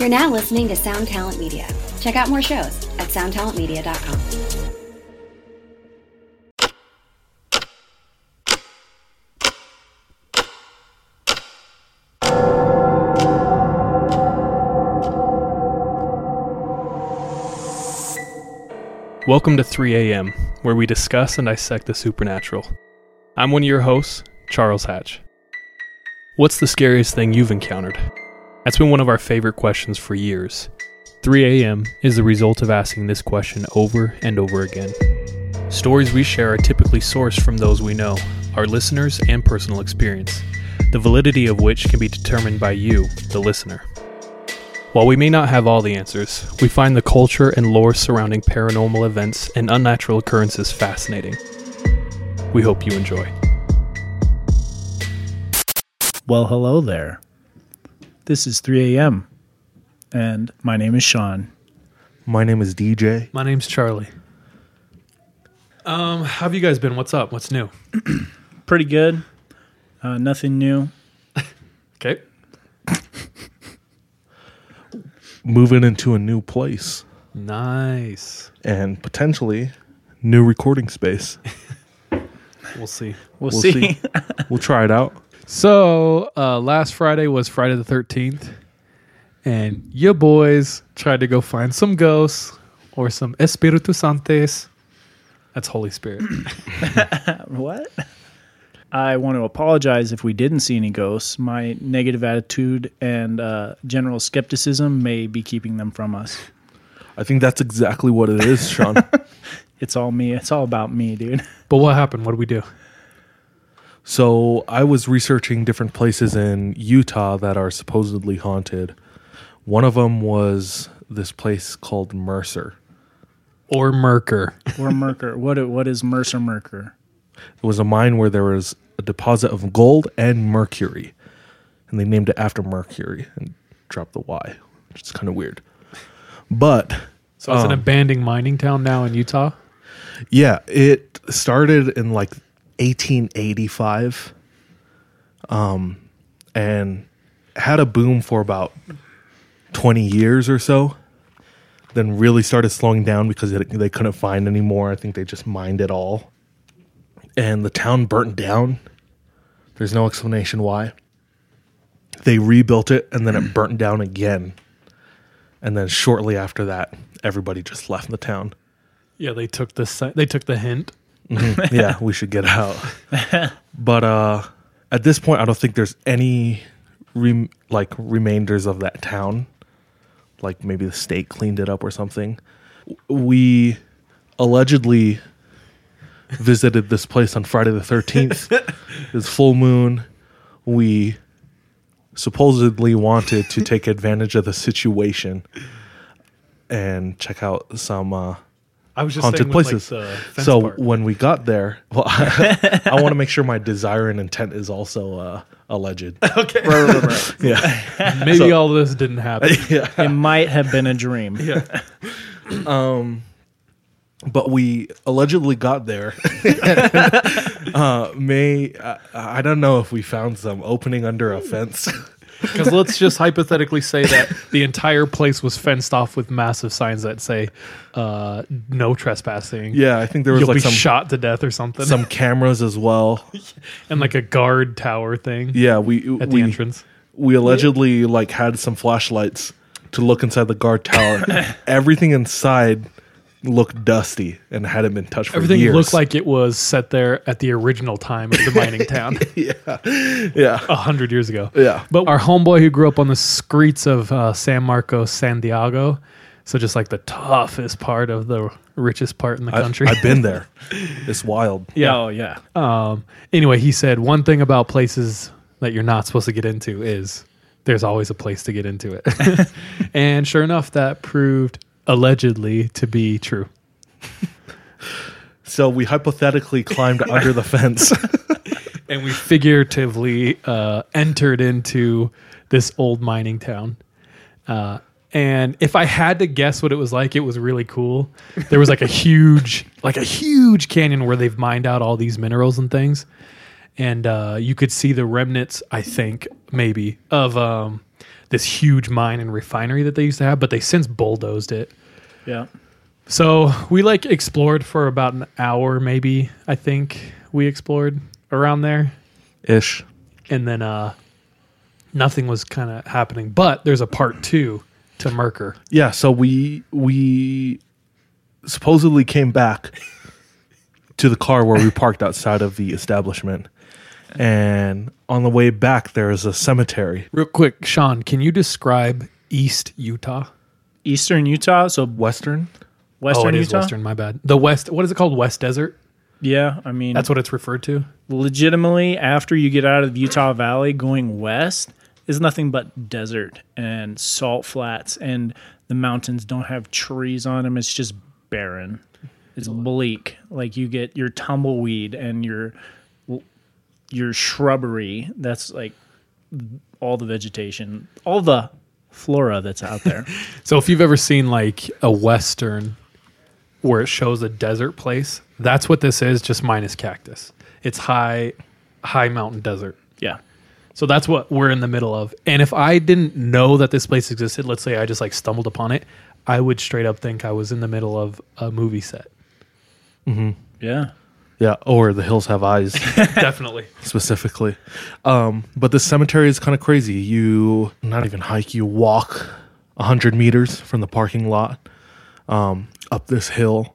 You're now listening to Sound Talent Media. Check out more shows at soundtalentmedia.com. Welcome to 3 a.m., where we discuss and dissect the supernatural. I'm one of your hosts, Charles Hatch. What's the scariest thing you've encountered? That's been one of our favorite questions for years. 3 a.m. is the result of asking this question over and over again. Stories we share are typically sourced from those we know, our listeners, and personal experience, the validity of which can be determined by you, the listener. While we may not have all the answers, we find the culture and lore surrounding paranormal events and unnatural occurrences fascinating. We hope you enjoy. Well, hello there. This is 3 a.m. and my name is Sean. My name is DJ. My name's Charlie. Um, how have you guys been? What's up? What's new? Pretty good. Uh, nothing new. Okay. Moving into a new place Nice. and potentially new recording space. We'll see. We'll, We'll see. see. We'll try it out. So, uh, last Friday was Friday the 13th, and your boys tried to go find some ghosts or some Espiritu Santes. That's Holy Spirit. what? I want to apologize if we didn't see any ghosts. My negative attitude and uh, general skepticism may be keeping them from us. I think that's exactly what it is, Sean. It's all me. It's all about me, dude. but what happened? What did we do? So I was researching different places in Utah that are supposedly haunted. One of them was this place called Mercer. Or Mercur. Or Mercur. What? What is Mercer Mercur? It was a mine where there was a deposit of gold and mercury. And they named it after Mercury and dropped the Y, which is kind of weird. But So it's an Um, abandoned mining town now in Utah. Yeah, it started in like 1885, um, and had a boom for about 20 years or so. Then really started slowing down because it, they couldn't find any more. I think they just mined it all, and the town burnt down. There's no explanation why. They rebuilt it, and then it burnt down again. And then shortly after that, everybody just left the town. Yeah, they took the si- they took the hint. Mhm. yeah, we should get out. but uh at this point I don't think there's any rem- like remainders of that town. Like maybe the state cleaned it up or something. We allegedly visited this place on Friday the 13th. it's full moon. We supposedly wanted to take advantage of the situation and check out some uh I was just haunted with, places. Like, the so part. when we got there, well, I, want to make sure my desire and intent is also uh, alleged. okay, yeah, maybe so- all this didn't happen. It might have been a dream. yeah, um, but we allegedly got there. uh, may I, I don't know if we found some opening under a fence. Because let's just hypothetically say that the entire place was fenced off with massive signs that say uh, "No trespassing." yeah, I think there was You'll like be some shot to death or something. some cameras as well. and like a guard tower thing Yeah, we at we the entrance. we allegedly like had some flashlights to look inside the guard tower. Everything inside looked dusty and hadn't been touched for Everything years. looked like it was set there at the original time of the mining town, yeah, yeah, a hundred years ago. yeah. But our homeboy who grew up on the streets of uh, San Marcos, San Diego, so just like the toughest part of the richest part in the I- country. I've been there. It's wild. yeah. Oh yeah. Um, anyway, he said one thing about places that you're not supposed to get into is there's always a place to get into it. and sure enough, that proved allegedly to be true. So we hypothetically climbed under the fence. And we figuratively uh, entered into this old mining town. Uh, and if I had to guess what it was like, it was really cool. There was like a huge, like a huge canyon where they've mined out all these minerals and things. And uh, you could see the remnants, I think, maybe, of um, this huge mine and refinery that they used to have, but they since bulldozed it. Yeah. So we like explored for about an hour, maybe. I think we explored around there, Ish. and then uh, nothing was kind of happening. But there's a part two to Mercur. Yeah, so we we supposedly came back to the car where we parked outside of the establishment. And on the way back there is a cemetery. Real quick, Sean, can you describe East Utah? Eastern Utah, so Western? Western oh, it is Utah. Western. My bad. The West. What is it called? West Desert. Yeah, I mean That's what it's referred to. legitimately after you get out of the Utah Valley going west is nothing but desert and salt flats and the mountains don't have trees on them it's just barren it's bleak like you get your tumbleweed and your your shrubbery that's like all the vegetation all the flora that's out there So if you've ever seen like a western where it shows a desert place, that's what this is, just minus cactus. It's high, high mountain desert. yeah So that's what we're in the middle of. And if I didn't know that this place existed, let's say I just like stumbled upon it, I would straight up think I was in the middle of a movie set. Mm-hmm. yeah Yeah, or the hills have eyes Definitely. specifically. Um, but this cemetery is kind of crazy. You not even hike, you walk 100 meters from the parking lot um, up this hill,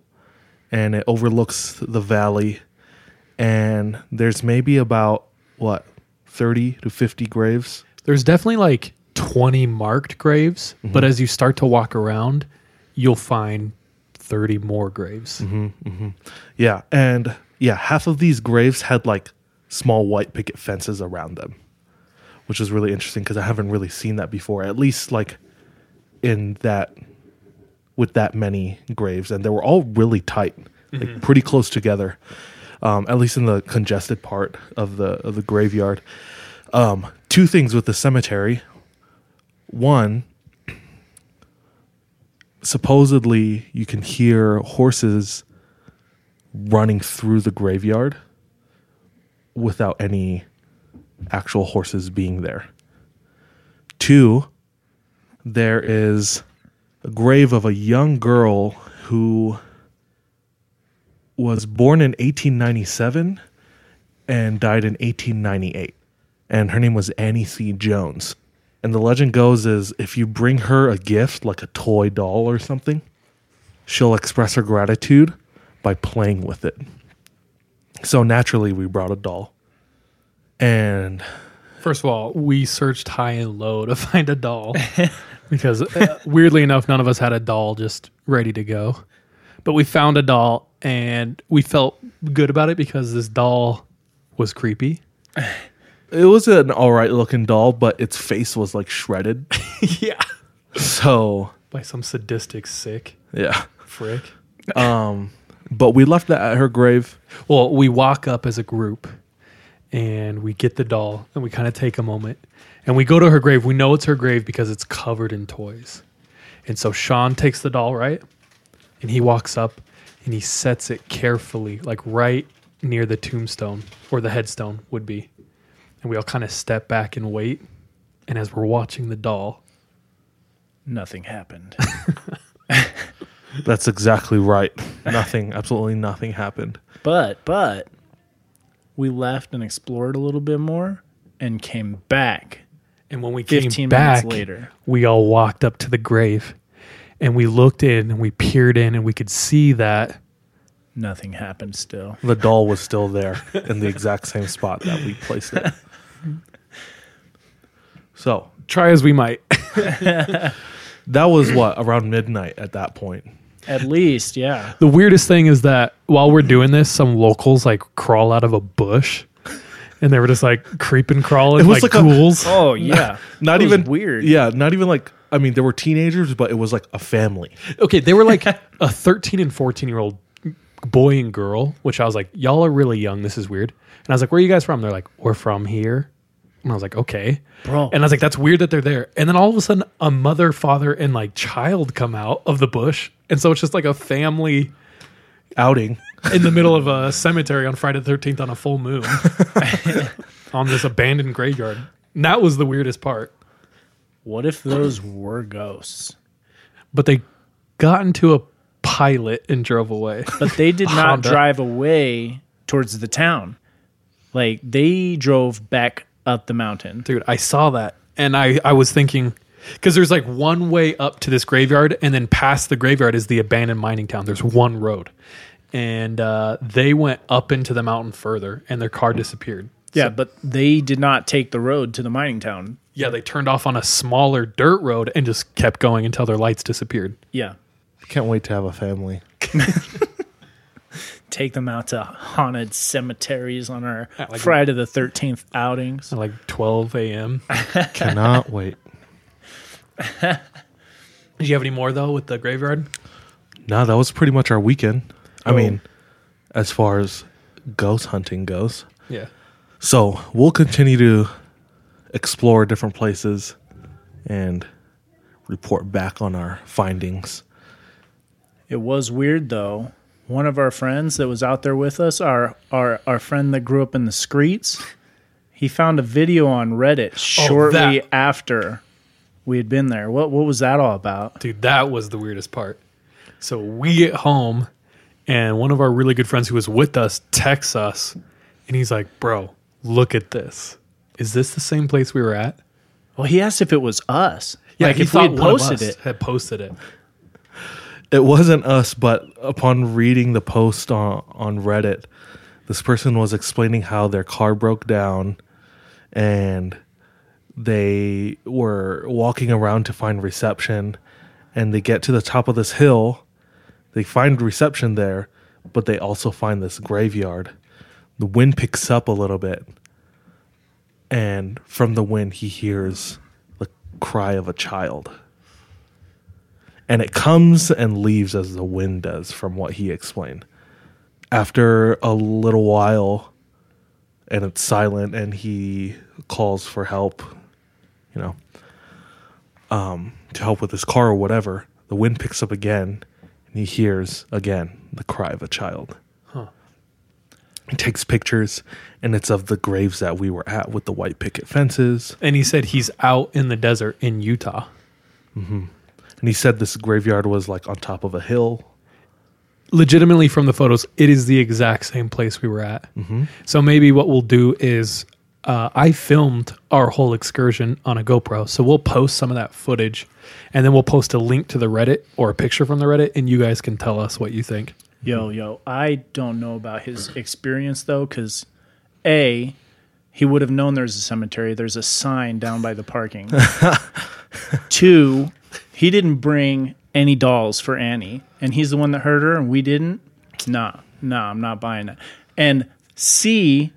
and it overlooks the valley. And there's maybe about what 30 to 50 graves. There's definitely like 20 marked graves, but as you start to walk around, you'll find 30 more graves. Yeah, and yeah, half of these graves had like small white picket fences around them, which is really interesting because I haven't really seen that before. At least like in that with that many graves, and they were all really tight, like pretty close together. Um, at least in the congested part of the of the graveyard. Um, two things with the cemetery. One, supposedly you can hear horses running through the graveyard without any actual horses being there. Two, there is a grave of a young girl who was born in 1897 and died in 1898. And her name was Annie C. Jones. And the legend goes is if you bring her a gift like a toy doll or something, she'll express her gratitude by playing with it. So naturally, we brought a doll. And First of all, we searched high and low to find a doll because uh, weirdly enough, none of us had a doll just ready to go. But we found a doll and we felt good about it because this doll was creepy. it was an all right looking doll, but its face was like shredded. yeah. So, By some sadistic sick yeah. frick. But we left that at her grave. Well, we walk up as a group and we get the doll and we kind of take a moment and we go to her grave. We know it's her grave because it's covered in toys. And so Sean takes the doll, right? And he walks up and he sets it carefully, like right near the tombstone or the headstone would be. And we all kind of step back and wait. And as we're watching the doll, nothing happened That's exactly right. Nothing, absolutely nothing happened. But but we left and explored a little bit more and came back and when we came 15 back, minutes later. we all walked up to the grave and we looked in and we peered in and we could see that Nothing happened still. The doll was still there in the exact same spot that we placed it. So try as we might. that was what around midnight at that point. At least, yeah. The weirdest thing is that while we're doing this, some locals like crawl out of a bush, and they were just like creeping, crawling It was like, like a- Oh yeah. Not It was even weird. Yeah, not even like I mean, there were teenagers, but it was like a family. Okay, they were like a 13 and 14 year old boy and girl, which I was like, y'all are really young. This is weird. And I was like, where are you guys from? They're like, we're from here. And I was like, okay. Bro. And I was like, that's weird that they're there. And then all of a sudden, a mother, father, and like child come out of the bush. And so it's just like a family Outing. in the middle of a cemetery on Friday the 13th on a full moon on this abandoned graveyard. And that was the weirdest part. What if those were ghosts? But they got into a pilot and drove away. But they did not Honda. drive away towards the town. Like they drove back up the mountain. Dude, I saw that and I, I was thinking because there's like one way up to this graveyard and then past the graveyard is the abandoned mining town. There's one road. And uh, they went up into the mountain further and their car disappeared. Yeah, but they did not take the road to the mining town. Yeah, they turned off on a smaller dirt road and just kept going until their lights disappeared. Yeah. Can't wait to have a family. Take them out to haunted cemeteries on our like, Friday the 13th outings. At like 12 a.m. Cannot wait. Did you have any more though with the graveyard? No, that was pretty much our weekend. I Oh. mean, as far as ghost hunting goes. Yeah. So we'll continue to explore different places and report back on our findings. It was weird though. One of our friends that was out there with us, our our our friend that grew up in the streets, he found a video on Reddit oh, shortly Oh, that. after we had been there. What what was that all about? Dude, that was the weirdest part. So we get home, and one of our really good friends who was with us texts us, and he's like, "Bro, look at this. Is this the same place we were at?" Well, he asked if it was us. like he if we had posted it. Had posted it. It wasn't us, but upon reading the post on, on Reddit, this person was explaining how their car broke down and they were walking around to find reception and they get to the top of this hill. They find reception there, but they also find this graveyard. The wind picks up a little bit, and from the wind, he hears the cry of a child and it comes and leaves as the wind does from what he explained after a little while and it's silent and he calls for help you know um, to help with his car or whatever the wind picks up again and he hears again the cry of a child Huh. he takes pictures and it's of the graves that we were at with the white picket fences And he said he's out in the desert in Utah. And he said this graveyard was like on top of a hill legitimately from the photos, it is the exact same place we were at. So maybe what we'll do is uh, I filmed our whole excursion on a GoPro, so we'll post some of that footage, and then we'll post a link to the Reddit or a picture from the Reddit, and you guys can tell us what you think. Yo, yo, I don't know about his experience though, because A, he would have known there's a cemetery. There's a sign down by the parking. Two, he didn't bring any dolls for Annie, and he's the one that hurt her, and we didn't. Nah, nah, I'm not buying it. And C,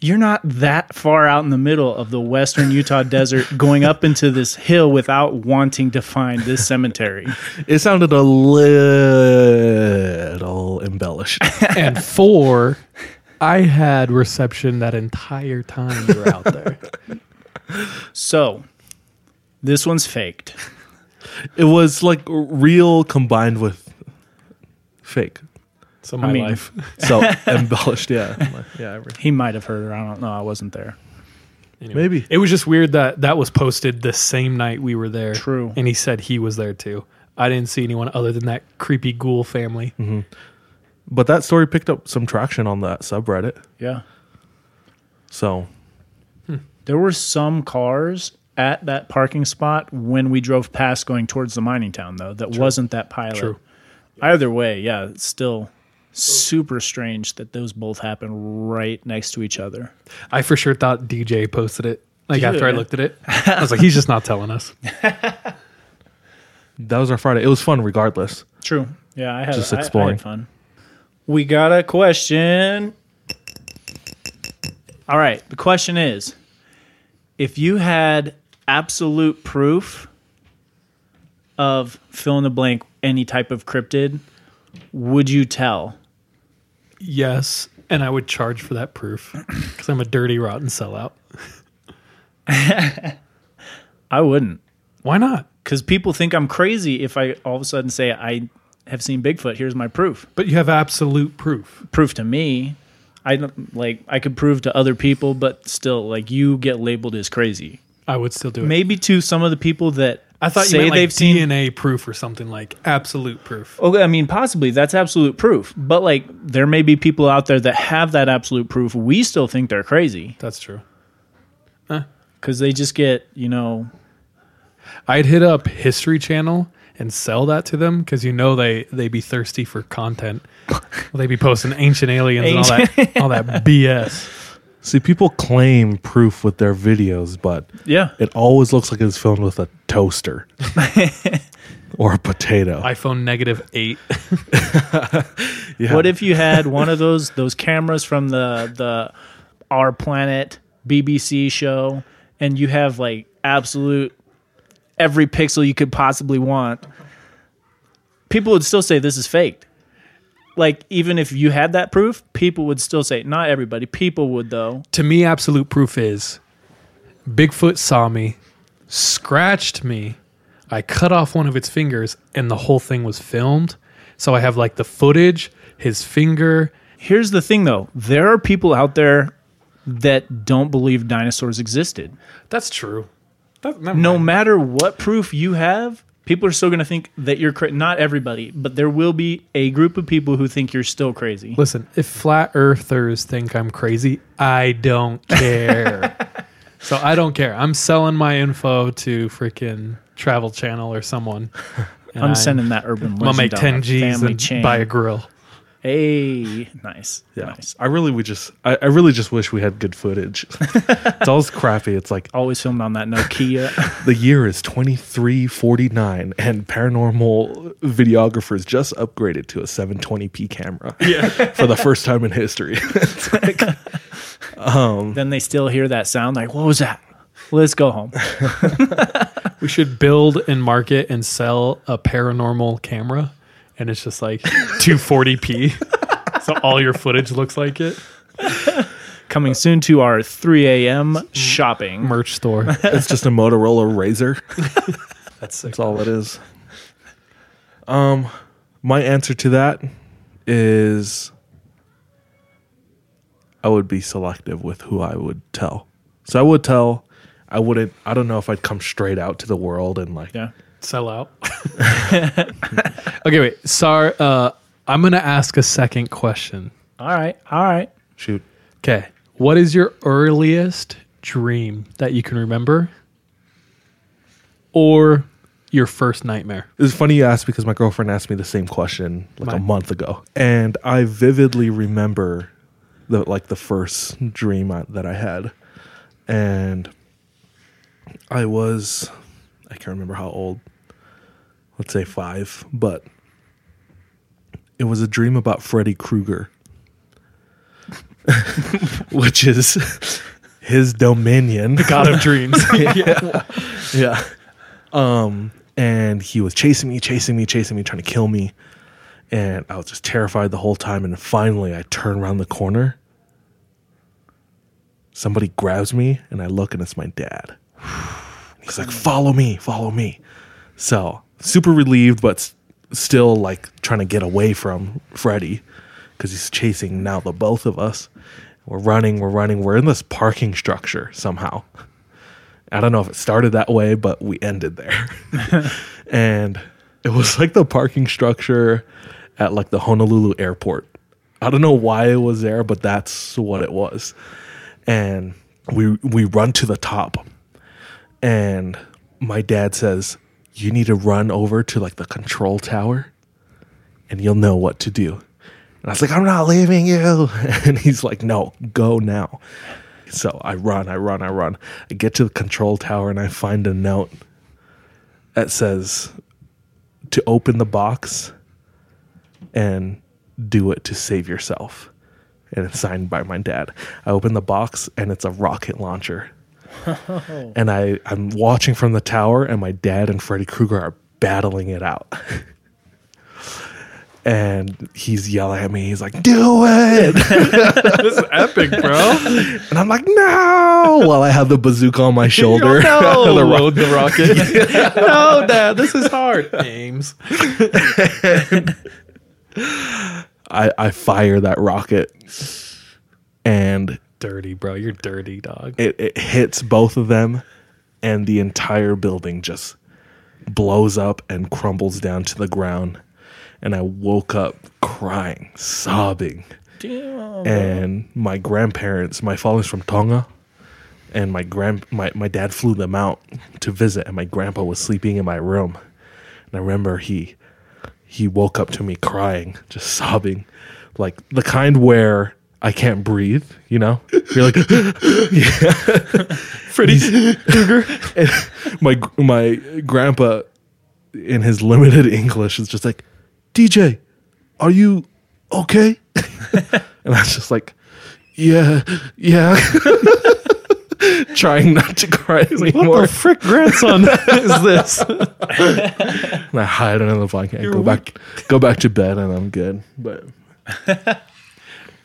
you're not that far out in the middle of the western Utah desert going up into this hill without wanting to find this cemetery. It sounded a little embellished. and four, I had reception that entire time you were out there. So, this one's faked. It was like real combined with fake. So my mean- life. So embellished, yeah. Yeah, He might have heard her. I don't know. I wasn't there. Anyway, Maybe. it was just weird that that was posted the same night we were there. True. and he said he was there too. I didn't see anyone other than that creepy ghoul family. Mm-hmm. But that story picked up some traction on that subreddit. Yeah. So hmm. There were some cars at that parking spot when we drove past going towards the mining town, though, that wasn't that pilot. True. Either way, yeah, it's still super strange that those both happen right next to each other. I for sure thought DJ posted it. Like after I looked at it, I was like, he's just not telling us. that was our Friday. It was fun regardless. True. Yeah, I had, Just I- I exploring. had fun. We got a question. All right. The question is if you had absolute proof of fill in the blank any type of cryptid, would you tell? Yes, and I would charge for that proof because I'm a dirty, rotten sellout. I wouldn't. Why not? Because people think I'm crazy if I all of a sudden say I have seen Bigfoot. Here's my proof. But you have absolute proof. Proof to me. I don't like I could prove to other people, but still, like you get labeled as crazy. I would still do it. Maybe to some of the people that I thought say you meant like they've seen. DNA proof or something like absolute proof. Okay, I mean, possibly that's absolute proof. But like, there may be people out there that have that absolute proof. We still think they're crazy That's true. because they just get, you know, I'd hit up History Channel and sell that to them because you know they they be thirsty for content. They'd be posting ancient aliens and all that all that BS. See, people claim proof with their videos, but yeah. it always looks like it's filmed with a toaster or a potato. iPhone negative eight. Yeah. What if you had one of those those cameras from the the Our Planet BBC show, and you have like absolute every pixel you could possibly want? People would still say this is faked. Like even if you had that proof, people would still say not everybody. People would though. to me, absolute proof is Bigfoot saw me, scratched me. I cut off one of its fingers, and the whole thing was filmed. So I have like the footage, his finger. Here's the thing though, there are people out there that don't believe dinosaurs existed. That's true. That, no mind. matter what proof you have, people are still going to think that you're crazy. Not everybody, but there will be a group of people who think you're still crazy. Listen, if flat earthers think I'm crazy, I don't care. so I don't care. I'm selling my info to freaking Travel Channel or someone. and I'm sending that urban I'm gonna make 10 the G's and chain. buy a grill. Hey, nice, Yeah. nice. I really would just I, I really just wish we had good footage. it's always crappy. It's like Always filmed on that Nokia. the year is 2349 and paranormal videographers just upgraded to a 720p camera. Yeah. for the first time in history. It's like, um, then they still hear that sound. Like, what was that? Let's go home. We should build and market and sell a paranormal camera, and it's just like 240p. so all your footage looks like it. Coming soon to our 3 a.m. shopping. Merch store. it's just a Motorola Razr. That's sick. That's all it is. Um, my answer to that is I would be selective with who I would tell. So I would tell. I wouldn't. I don't know if I'd come straight out to the world and like. Yeah. Sell out. okay, wait. Sorry. Uh, I'm gonna ask a second question. All right. All right. Shoot. Okay. What is your earliest dream that you can remember? Or your first nightmare? It's funny you ask because my girlfriend asked me the same question like a month ago, and I vividly remember the like the first dream I, that I had, and I was I can't remember how old. Let's say five, but it was a dream about Freddy Krueger, which is his dominion. The god of dreams. Yeah. Um, and he was chasing me, chasing me, chasing me, trying to kill me. And I was just terrified the whole time. And finally, I turn around the corner. Somebody grabs me, and I look, and it's my dad. He's like, "Follow me, follow me." So super relieved, but s- still like trying to get away from Freddy because he's chasing now the both of us. We're running, we're running, we're in this parking structure somehow. I don't know if it started that way, but we ended there. and it was like the parking structure at like the Honolulu airport. I don't know why it was there, but that's what it was. And we we run to the top. And my dad says, "You need to run over to like the control tower and you'll know what to do." And I was like, "I'm not leaving you." And he's like, "No, go now." So I run, I run, I run. I get to the control tower and I find a note that says to open the box and do it to save yourself. And it's signed by my dad. I open the box and it's a rocket launcher. and I, I'm watching from the tower and my dad and Freddy Krueger are battling it out. and he's yelling at me. He's like, "Do it!" this is epic, bro. And I'm like, no, while I have the bazooka on my shoulder. no, The ro- the rocket. no, Dad, this is hard. Ames. I, I fire that rocket and Dirty, bro. You're dirty, dog. it, it hits both of them and the entire building just blows up and crumbles down to the ground. And I woke up crying, sobbing. Damn. And my grandparents, my father's from Tonga, and my grand my, my dad flew them out to visit and my grandpa was sleeping in my room. And I remember he he woke up to me crying, just sobbing. Like the kind where I can't breathe, you know? You're like Freddy's Krueger. my my grandpa in his limited English is just like, DJ, are you okay? and I was just like, yeah, yeah. Trying not to cry anymore. What the frick grandson is this? and I hide under the blanket and go back go back to bed and I'm good. But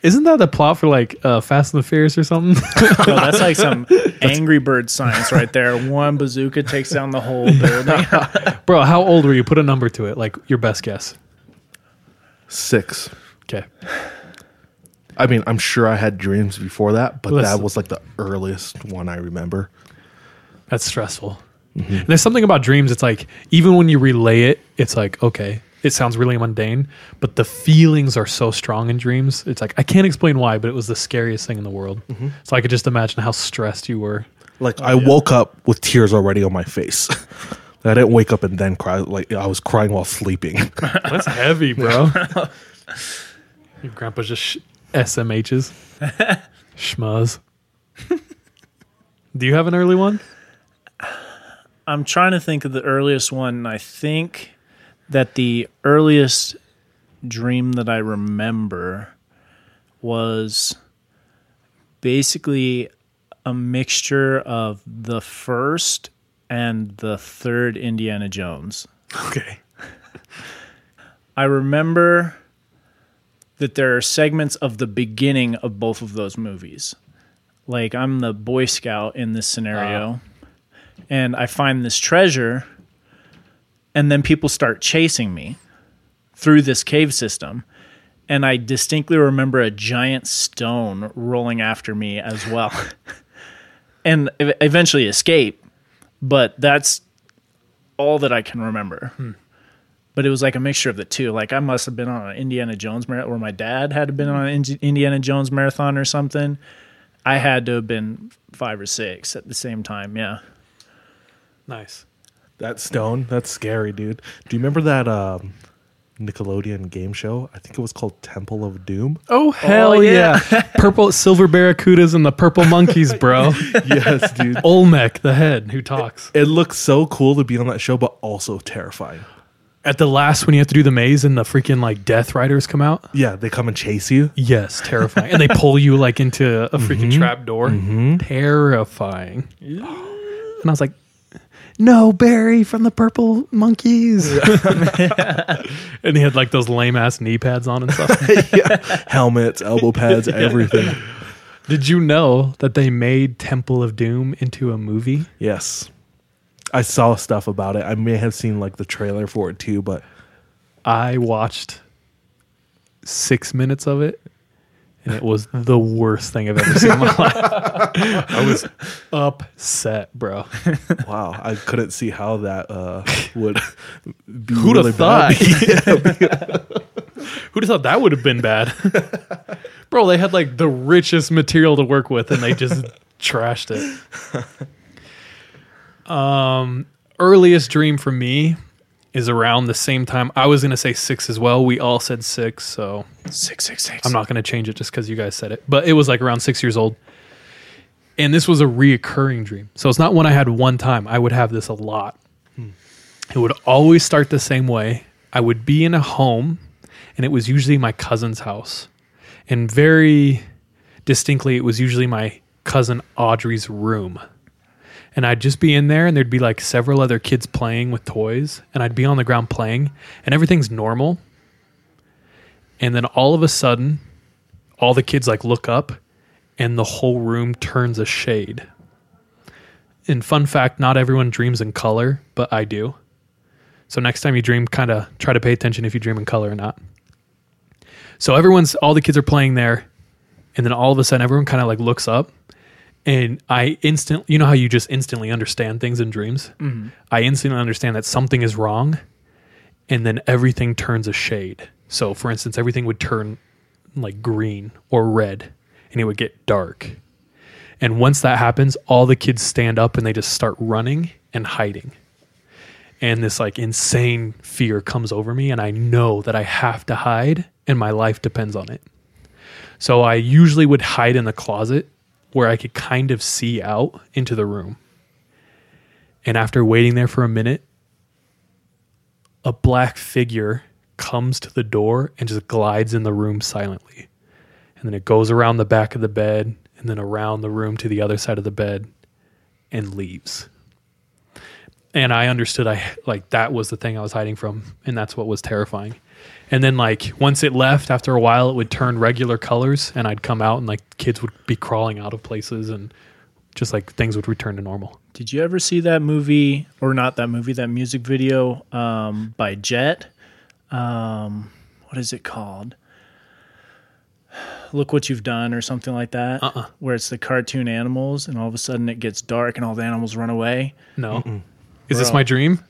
Isn't that the plot for like uh, Fast and the Furious or something? No, that's like some Angry Bird science right there. One bazooka takes down the whole building. Bro, how old were you? Put a number to it, like your best guess. six. Okay. I mean, I'm sure I had dreams before that, but Listen. that was like the earliest one I remember. That's stressful. And there's something about dreams. It's like even when you relay it, it's like okay, it sounds really mundane, but the feelings are so strong in dreams. It's like I can't explain why, but it was the scariest thing in the world. Mm-hmm. So I could just imagine how stressed you were. Like oh, I woke up with tears already on my face. I didn't wake up and then cry. Like I was crying while sleeping. That's heavy, bro. Your grandpa's just sh- SMHs, schmuzz. Do you have an early one? I'm trying to think of the earliest one. and I think that the earliest dream that I remember was basically a mixture of the first and the third Indiana Jones. Okay. I remember that there are segments of the beginning of both of those movies. Like I'm the Boy Scout in this scenario, ah. and I find this treasure, and then people start chasing me through this cave system. And I distinctly remember a giant stone rolling after me as well. and eventually escape, but that's all that I can remember hmm. but it was like a mixture of the two. Like I must have been on an Indiana Jones marathon, or my dad had been on an Indiana Jones marathon or something. I had to have been five or six at the same time. Yeah. Nice. That stone, that's scary, dude. Do you remember that um, Nickelodeon game show? I think it was called Temple of Doom. Oh hell yeah. yeah! purple silver barracudas and the purple monkeys, bro. yes, dude. Olmec, the head who talks. It looks so cool to be on that show, but also terrifying. At the last, when you have to do the maze and the freaking like Death Riders come out. Yeah, they come and chase you. Yes, terrifying. and they pull you like into a freaking trap door. Terrifying. And I was like, no, Barry from the Purple Monkeys. and he had like those lame ass knee pads on and stuff. Helmets, elbow pads, everything. Did you know that they made Temple of Doom into a movie? Yes. I saw stuff about it. I may have seen like the trailer for it too, but I watched six minutes of it, and it was the worst thing I've ever seen in my life. I was upset, bro. wow, I couldn't see how that uh, would be Who'd really have thought? Who'd have thought that would have been bad? bro, they had like the richest material to work with, and they just trashed it. Um, earliest dream for me is around the same time. I was gonna say six as well. We all said six, so Six, six, six. I'm not going to change it just because you guys said it, but it was like around six years old. And this was a reoccurring dream. So it's not one I had one time. I would have this a lot. Hmm. It would always start the same way. I would be in a home, and it was usually my cousin's house. And very distinctly, it was usually my cousin Audrey's room. And I'd just be in there, and there'd be like several other kids playing with toys, and I'd be on the ground playing, and everything's normal. And then all of a sudden all the kids like look up and the whole room turns a shade. And fun fact not everyone dreams in color but i do. So next time you dream kind of try to pay attention if you dream in color or not. So everyone's all the kids are playing there and then all of a sudden everyone kind of like looks up and I instant you know how you just instantly understand things in dreams? Mm-hmm. I instantly understand that something is wrong and then everything turns a shade. So for instance, everything would turn like green or red and it would get dark. And once that happens, all the kids stand up and they just start running and hiding. And this like insane fear comes over me and I know that I have to hide and my life depends on it. So I usually would hide in the closet where I could kind of see out into the room. And after waiting there for a minute, a black figure comes to the door and just glides in the room silently. And then it goes around the back of the bed and then around the room to the other side of the bed and leaves. And I understood I like that was the thing I was hiding from and that's what was terrifying. And then like once it left after a while it would turn regular colors and I'd come out and like kids would be crawling out of places and just like things would return to normal. Did you ever see that movie, or not that movie, that music video um, by Jet? Um, what is it called? Look what you've done, or something like that. Uh-uh. Where it's the cartoon animals, and all of a sudden it gets dark, and all the animals run away. No. Is this my dream?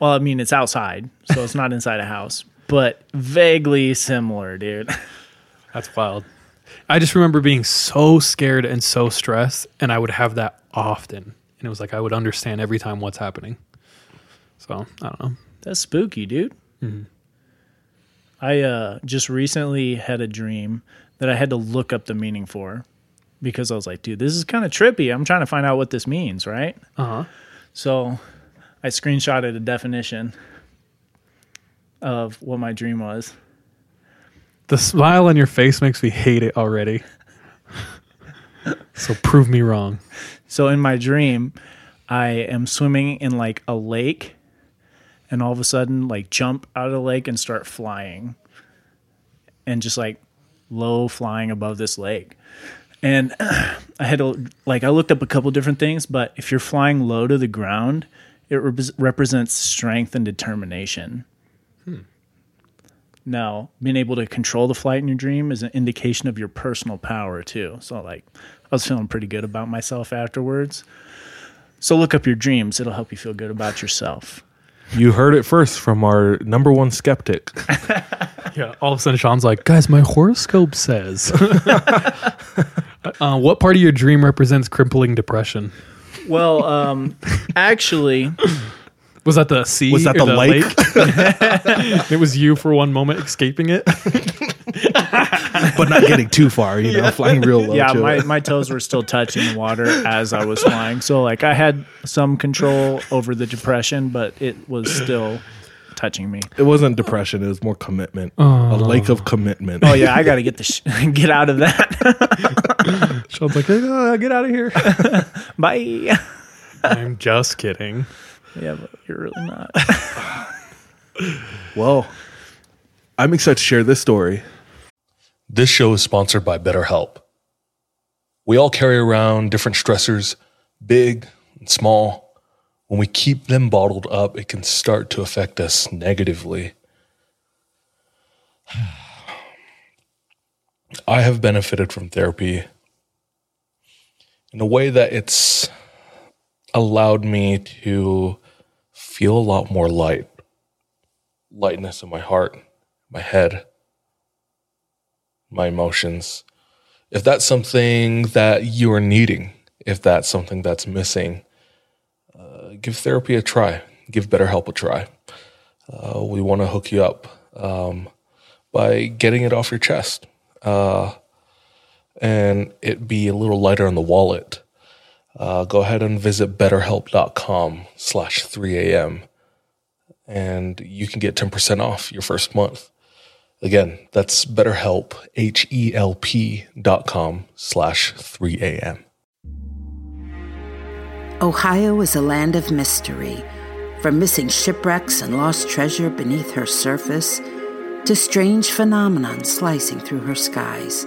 Well, I mean, it's outside, so it's not inside a house, but vaguely similar, dude. That's wild. I just remember being so scared and so stressed, and I would have that often. And it was like I would understand every time what's happening. So I don't know. That's spooky, dude. I uh, just recently had a dream that I had to look up the meaning for because I was like, dude, this is kind of trippy. I'm trying to find out what this means, right? Uh huh. So I screenshotted a definition of what my dream was. The smile on your face makes me hate it already. so prove me wrong. So in my dream, I am swimming in like a lake and all of a sudden like jump out of the lake and start flying and just like low flying above this lake. And I had to like I looked up a couple different things, but if you're flying low to the ground, it rep- represents strength and determination. Now, being able to control the flight in your dream is an indication of your personal power too. So like I was feeling pretty good about myself afterwards. So look up your dreams. It'll help you feel good about yourself. You heard it first from our number one skeptic. Yeah. All of a sudden, Sean's like, guys, my horoscope says. uh, what part of your dream represents crippling depression? Well, um, actually, Was that the sea? Was that or the lake? it was you for one moment escaping it. but not getting too far, you know, flying real low. yeah, to my, it. my toes were still touching the water as I was flying. So, like, I had some control over the depression, but it was still touching me. It wasn't depression; it was more commitment. A lake of commitment. Oh, yeah, I got to get the sh- get out of that. Sean's like, "Uh, get out of here. Bye. I'm just kidding. Yeah, but you're really not. Well, I'm excited to share this story. This show is sponsored by BetterHelp. We all carry around different stressors, big and small. When we keep them bottled up, it can start to affect us negatively. I have benefited from therapy in a way that it's allowed me to feel a lot more light, lightness in my heart, my head my emotions. If that's something that you are needing, if that's something that's missing, uh, give therapy a try. Give BetterHelp a try. Uh, we want to hook you up um, by getting it off your chest uh, and it be a little lighter on the wallet. Uh, go ahead and visit betterhelp.com slash 3am and you can get 10% off your first month. Again, that's BetterHelp, H-E-L-P dot com slash 3am. Ohio is a land of mystery. From missing shipwrecks and lost treasure beneath her surface to strange phenomenon slicing through her skies.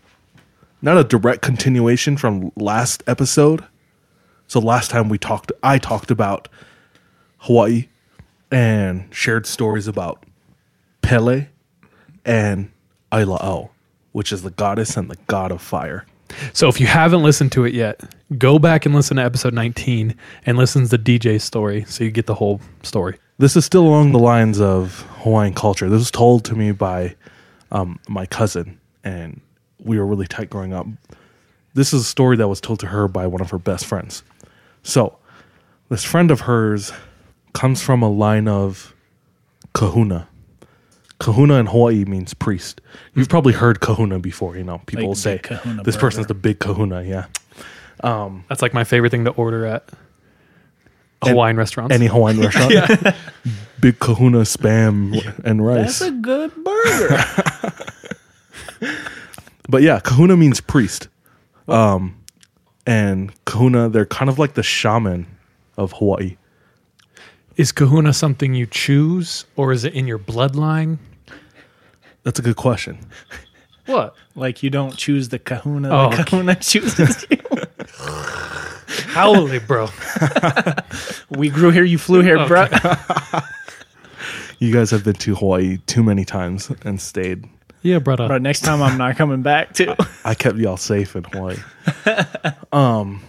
not a direct continuation from last episode. So last time we talked, I talked about Hawaii and shared stories about Pele and Aila'au, which is the goddess and the god of fire. So if you haven't listened to it yet, go back and listen to episode 19 and listen to the DJ story so you get the whole story. This is still along the lines of Hawaiian culture. This was told to me by um, my cousin, and we were really tight growing up. This is a story that was told to her by one of her best friends. So, this friend of hers comes from a line of kahuna. Kahuna in Hawaii means priest. You've mm-hmm. probably heard kahuna before, you know. People Like will say this person's the big kahuna, yeah. Um, That's like my favorite thing to order at Hawaiian restaurants. Any Hawaiian restaurant. yeah. Big kahuna spam and rice. That's a good burger. But yeah, kahuna means priest. Um, and kahuna, they're kind of like the shaman of Hawaii. is kahuna something you choose or is it in your bloodline? That's a good question. What? like you don't choose the kahuna, Oh, the okay. kahuna chooses you. haole, bro. We grew here, you flew here, bro. You guys have been to Hawaii too many times and stayed. Yeah, brother. But next time I'm not coming back too. I kept y'all safe in Hawaii. um,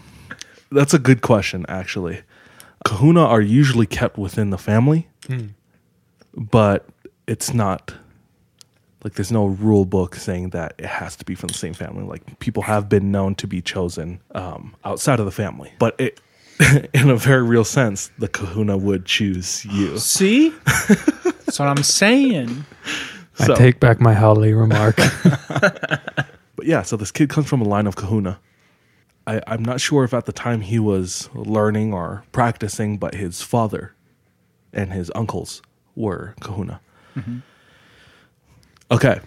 that's a good question, actually. Kahuna are usually kept within the family, but it's not like there's no rule book saying that it has to be from the same family. Like people have been known to be chosen um, outside of the family, but it, in a very real sense, the Kahuna would choose you. See? That's what I'm saying. So- I take back my haole remark. But yeah, so this kid comes from a line of kahuna. I, I'm not sure if at the time he was learning or practicing, but his father and his uncles were kahuna. Mm-hmm. Okay.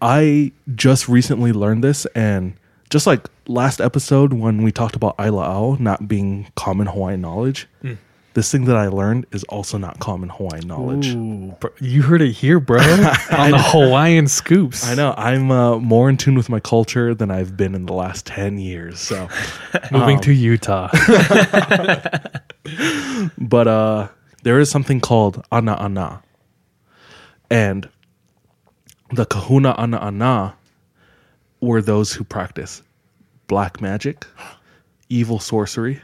I just recently learned this, and just like last episode when we talked about Aila'au not being common Hawaiian knowledge, hmm. This thing that I learned is also not common Hawaiian knowledge. Bro, you heard it here, bro. on the Hawaiian scoops. I know I'm uh, more in tune with my culture than I've been in the last 10 years. So. Moving to Utah. but uh there is something called ana ana and the kahuna ana ana were those who practice black magic evil sorcery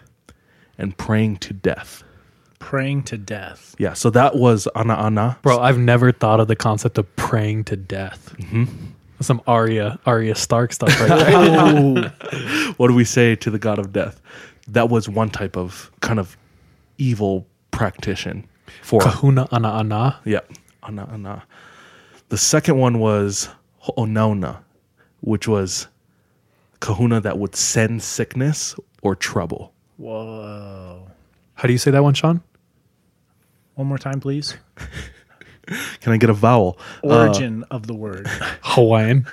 and praying to death Praying to death. yeah so that was ana ana Bro, I've never thought of the concept of praying to death. Mm-hmm. Some Arya, Arya Stark stuff right there. what do we say to the god of death that was one type of kind of evil practitioner for Kahuna ana ana. Yeah, ana ana. The second one was ho'onauna, which was kahuna that would send sickness or trouble. Whoa. How do you say that one, Sean? One more time, please. Can I get a vowel? Uh, Origin of the word. Hawaiian.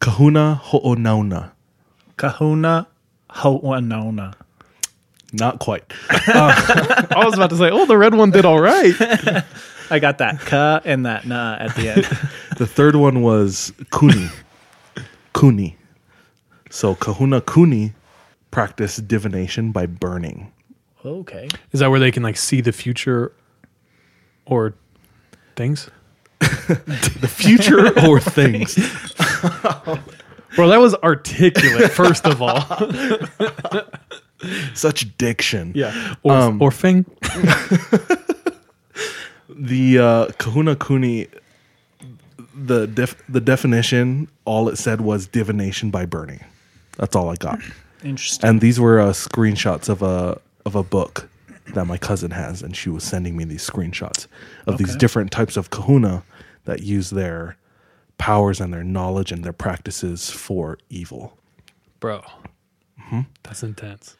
Kahuna ho'onauna. Kahuna Ho'anona. Not quite. I was about to say, oh, the red one did all right. I got that ka and that na at the end. The third one was kuni. kuni. So kahuna kuni practice divination by burning. Okay. Is that where they can like see the future or things? The future or things. well, that was articulate, first of all. Such diction. Yeah. Or, or thing. the uh, Kahuna Kuni, the def- the definition, all it said was divination by burning. That's all I got. Interesting. And these were uh, screenshots of a of a book that my cousin has, and she was sending me these screenshots of these Okay. different types of Kahuna that use their powers and their knowledge and their practices for evil. Bro. That's intense.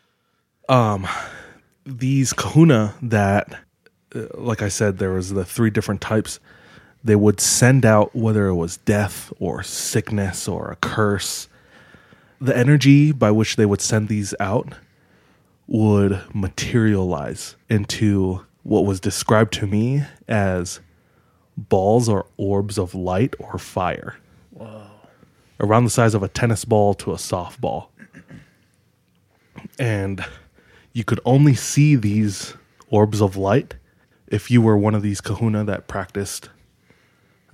these kahuna that uh, like i said there was the three different types they would send out whether it was death or sickness or a curse the energy by which they would send these out would materialize into what was described to me as balls or orbs of light or fire. Around the size of a tennis ball to a softball. And you could only see these orbs of light if you were one of these kahuna that practiced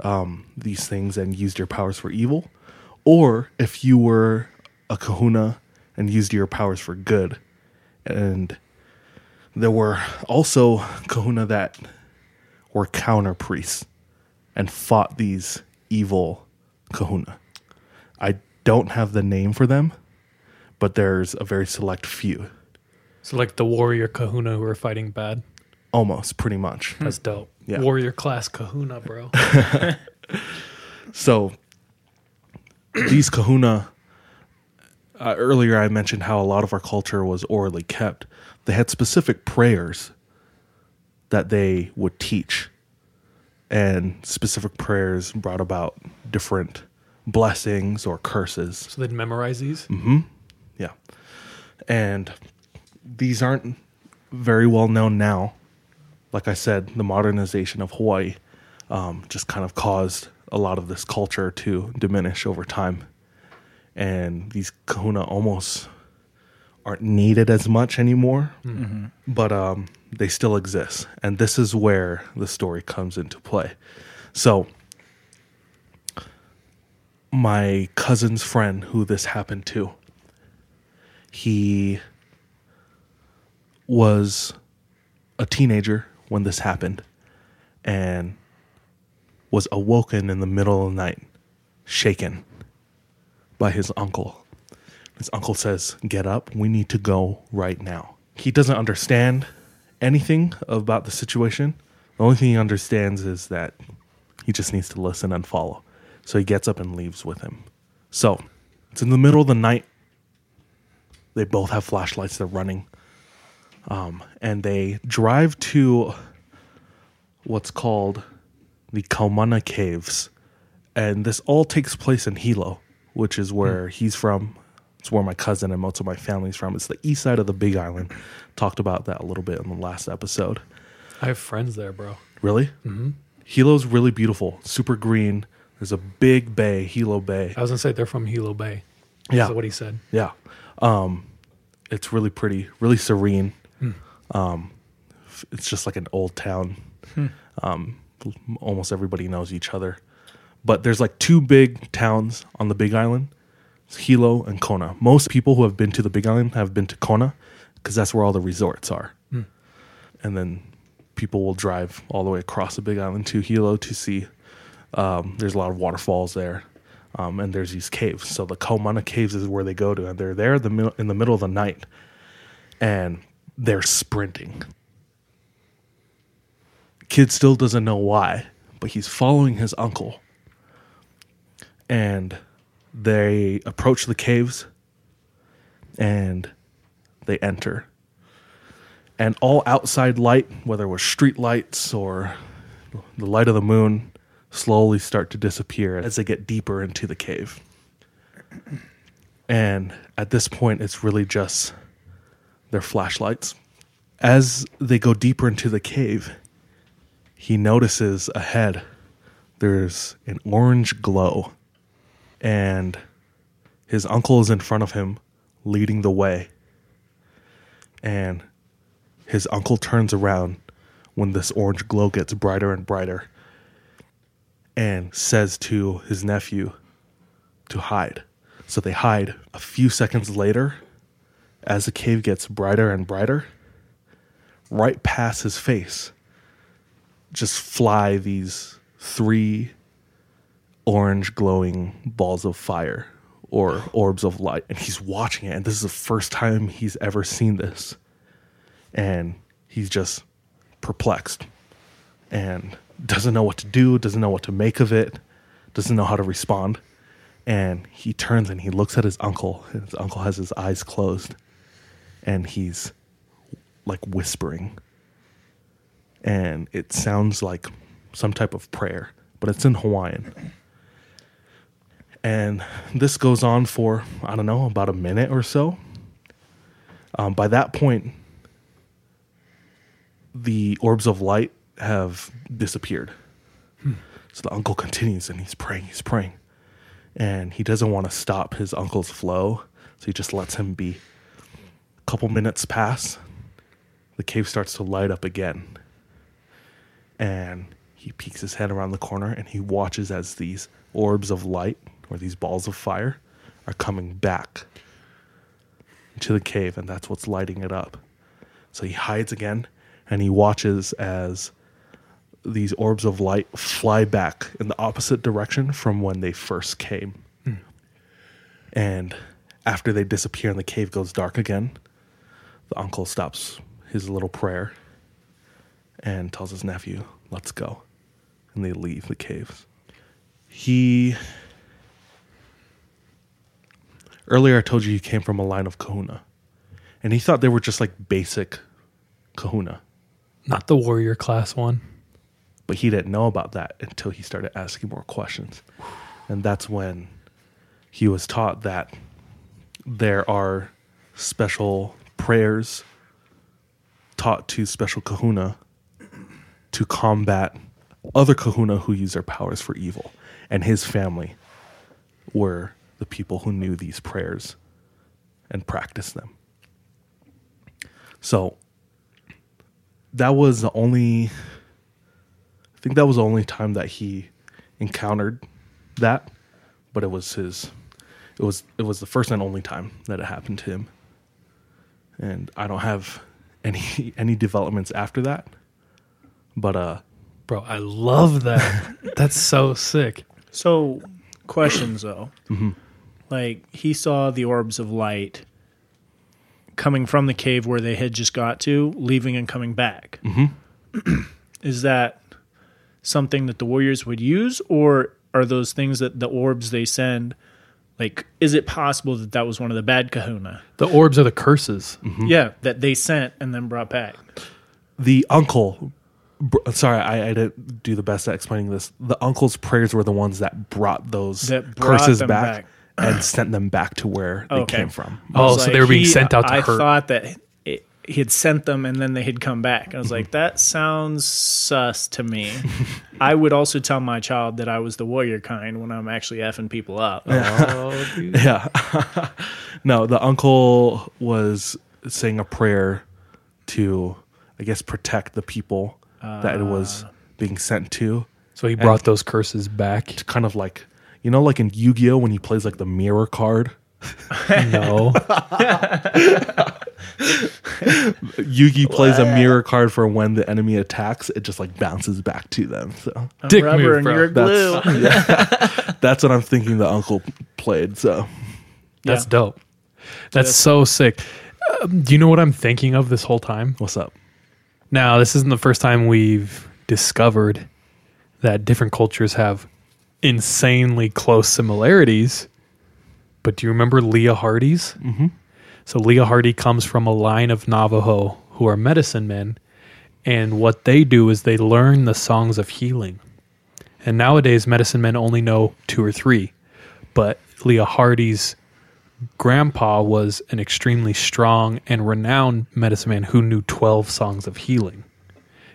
um, these things and used your powers for evil, or if you were a kahuna and used your powers for good. And there were also kahuna that were counter priests and fought these evil kahuna. I don't have the name for them, but there's a very select few. So like the warrior kahuna who are fighting bad. Almost, pretty much. Hmm. That's dope. Yeah. Warrior class kahuna, bro. So these kahuna, uh, earlier I mentioned how a lot of our culture was orally kept. They had specific prayers that they would teach, and specific prayers brought about different blessings or curses. so they'd memorize these. Yeah. And these aren't very well known now. Like I said, the modernization of Hawaii um, just kind of caused a lot of this culture to diminish over time. And these kahuna almost aren't needed as much anymore, but um, they still exist. And this is where the story comes into play. So, my cousin's friend who this happened to, he was a teenager when this happened and was awoken in the middle of the night, shaken by his uncle. His uncle says, Get up, we need to go right now. He doesn't understand anything about the situation. The only thing he understands is that he just needs to listen and follow. So he gets up and leaves with him. So it's in the middle of the night. They both have flashlights. They're running. Um, and they drive to what's called the Kaumana Caves. And this all takes place in Hilo, which is where he's from. It's where my cousin and most of my family's from. It's the east side of the Big Island. Talked about that a little bit in the last episode. I have friends there, bro. Really? Mm-hmm. Hilo's really beautiful, super green. There's a big bay, Hilo Bay. I was gonna say they're from Hilo Bay. Yeah. That's what he said. Yeah. Um, it's really pretty, really serene. Um, it's just like an old town. Um, almost everybody knows each other. But there's like two big towns on the Big Island Hilo and Kona. Most people who have been to the Big Island have been to Kona because that's where all the resorts are. And then people will drive all the way across the Big Island to Hilo to see. Um, there's a lot of waterfalls there. Um, and there's these caves. So the Kaumana Caves is where they go to, and they're there the in the middle of the night, and they're sprinting. Kid still doesn't know why, but he's following his uncle, and they approach the caves, and they enter. And all outside light, whether it was street lights or the light of the moon, slowly start to disappear as they get deeper into the cave. And at this point, it's really just their flashlights. As they go deeper into the cave, he notices ahead there's an orange glow. And his uncle is in front of him, leading the way. And his uncle turns around when this orange glow gets brighter and brighter and says to his nephew to hide. So they hide. A few seconds later, as the cave gets brighter and brighter, right past his face, just fly these three orange glowing balls of fire or orbs of light. And he's watching it. And this is the first time he's ever seen this. And he's just perplexed and doesn't know what to do, doesn't know what to make of it, doesn't know how to respond. And he turns and he looks at his uncle. and His uncle has his eyes closed and he's like whispering. And it sounds like some type of prayer, but it's in Hawaiian. And this goes on for, I don't know, about a minute or so. Um, by that point, the orbs of light have disappeared. So the uncle continues and he's praying, he's praying. And he doesn't want to stop his uncle's flow. So he just lets him be. A couple minutes pass. The cave starts to light up again. And he peeks his head around the corner and he watches as these orbs of light or these balls of fire are coming back into the cave. And that's what's lighting it up. So he hides again and he watches as these orbs of light fly back in the opposite direction from when they first came. Hmm. And after they disappear and the cave goes dark again, the uncle stops his little prayer and tells his nephew, Let's go. And they leave the caves. He. Earlier, I told you he came from a line of kahuna. And he thought they were just like basic kahuna. Not the warrior class one. but he didn't know about that until he started asking more questions and that's when he was taught that there are special prayers taught to special kahuna to combat other kahuna who use their powers for evil and his family were the people who knew these prayers and practiced them so that was the only I think that was the only time that he encountered that, but it was his it was it was the first and only time that it happened to him. And I don't have any any developments after that. But uh Bro, I love that. That's so sick. So, questions though. Like he saw the orbs of light coming from the cave where they had just got to, leaving and coming back. Mm-hmm. Is that something that the warriors would use, or are those things that the orbs they send? Like, is it possible that that was one of the bad Kahuna? The orbs are the curses. Mm-hmm. Yeah, that they sent and then brought back. the uncle sorry I, I didn't do the best at explaining this the uncle's prayers were the ones that brought those That brought curses back, back. And sent them back to where they Okay. came from Oh, was so they were being he- sent out to curse. I hurt. thought that it, he had sent them and then they had come back. I was like, mm-hmm. that sounds sus to me. I would also tell my child that I was the warrior kind when I'm actually effing people up. Oh. Yeah. no, the uncle was saying a prayer to, I guess, protect the people that it was uh. being sent to. So he brought those curses back. To kind of like, you know, like in Yu Gi Oh! when he plays like the mirror card. No. Yugi plays a mirror card for when the enemy attacks, it just like bounces back to them. So Dick rubber move, and bro. you're glue. That's that's what I'm thinking the uncle played. So That's Yeah. dope. That's so sick. Um, do you know what I'm thinking of this whole time? what's up? Now, this isn't the first time we've discovered that different cultures have insanely close similarities. But do you remember Leah Hardy's? Mm-hmm. So Leah Hardy comes from a line of Navajo who are medicine men, and what they do is they learn the songs of healing. And nowadays, medicine men only know two or three, but Leah Hardy's grandpa was an extremely strong and renowned medicine man who knew 12 songs of healing.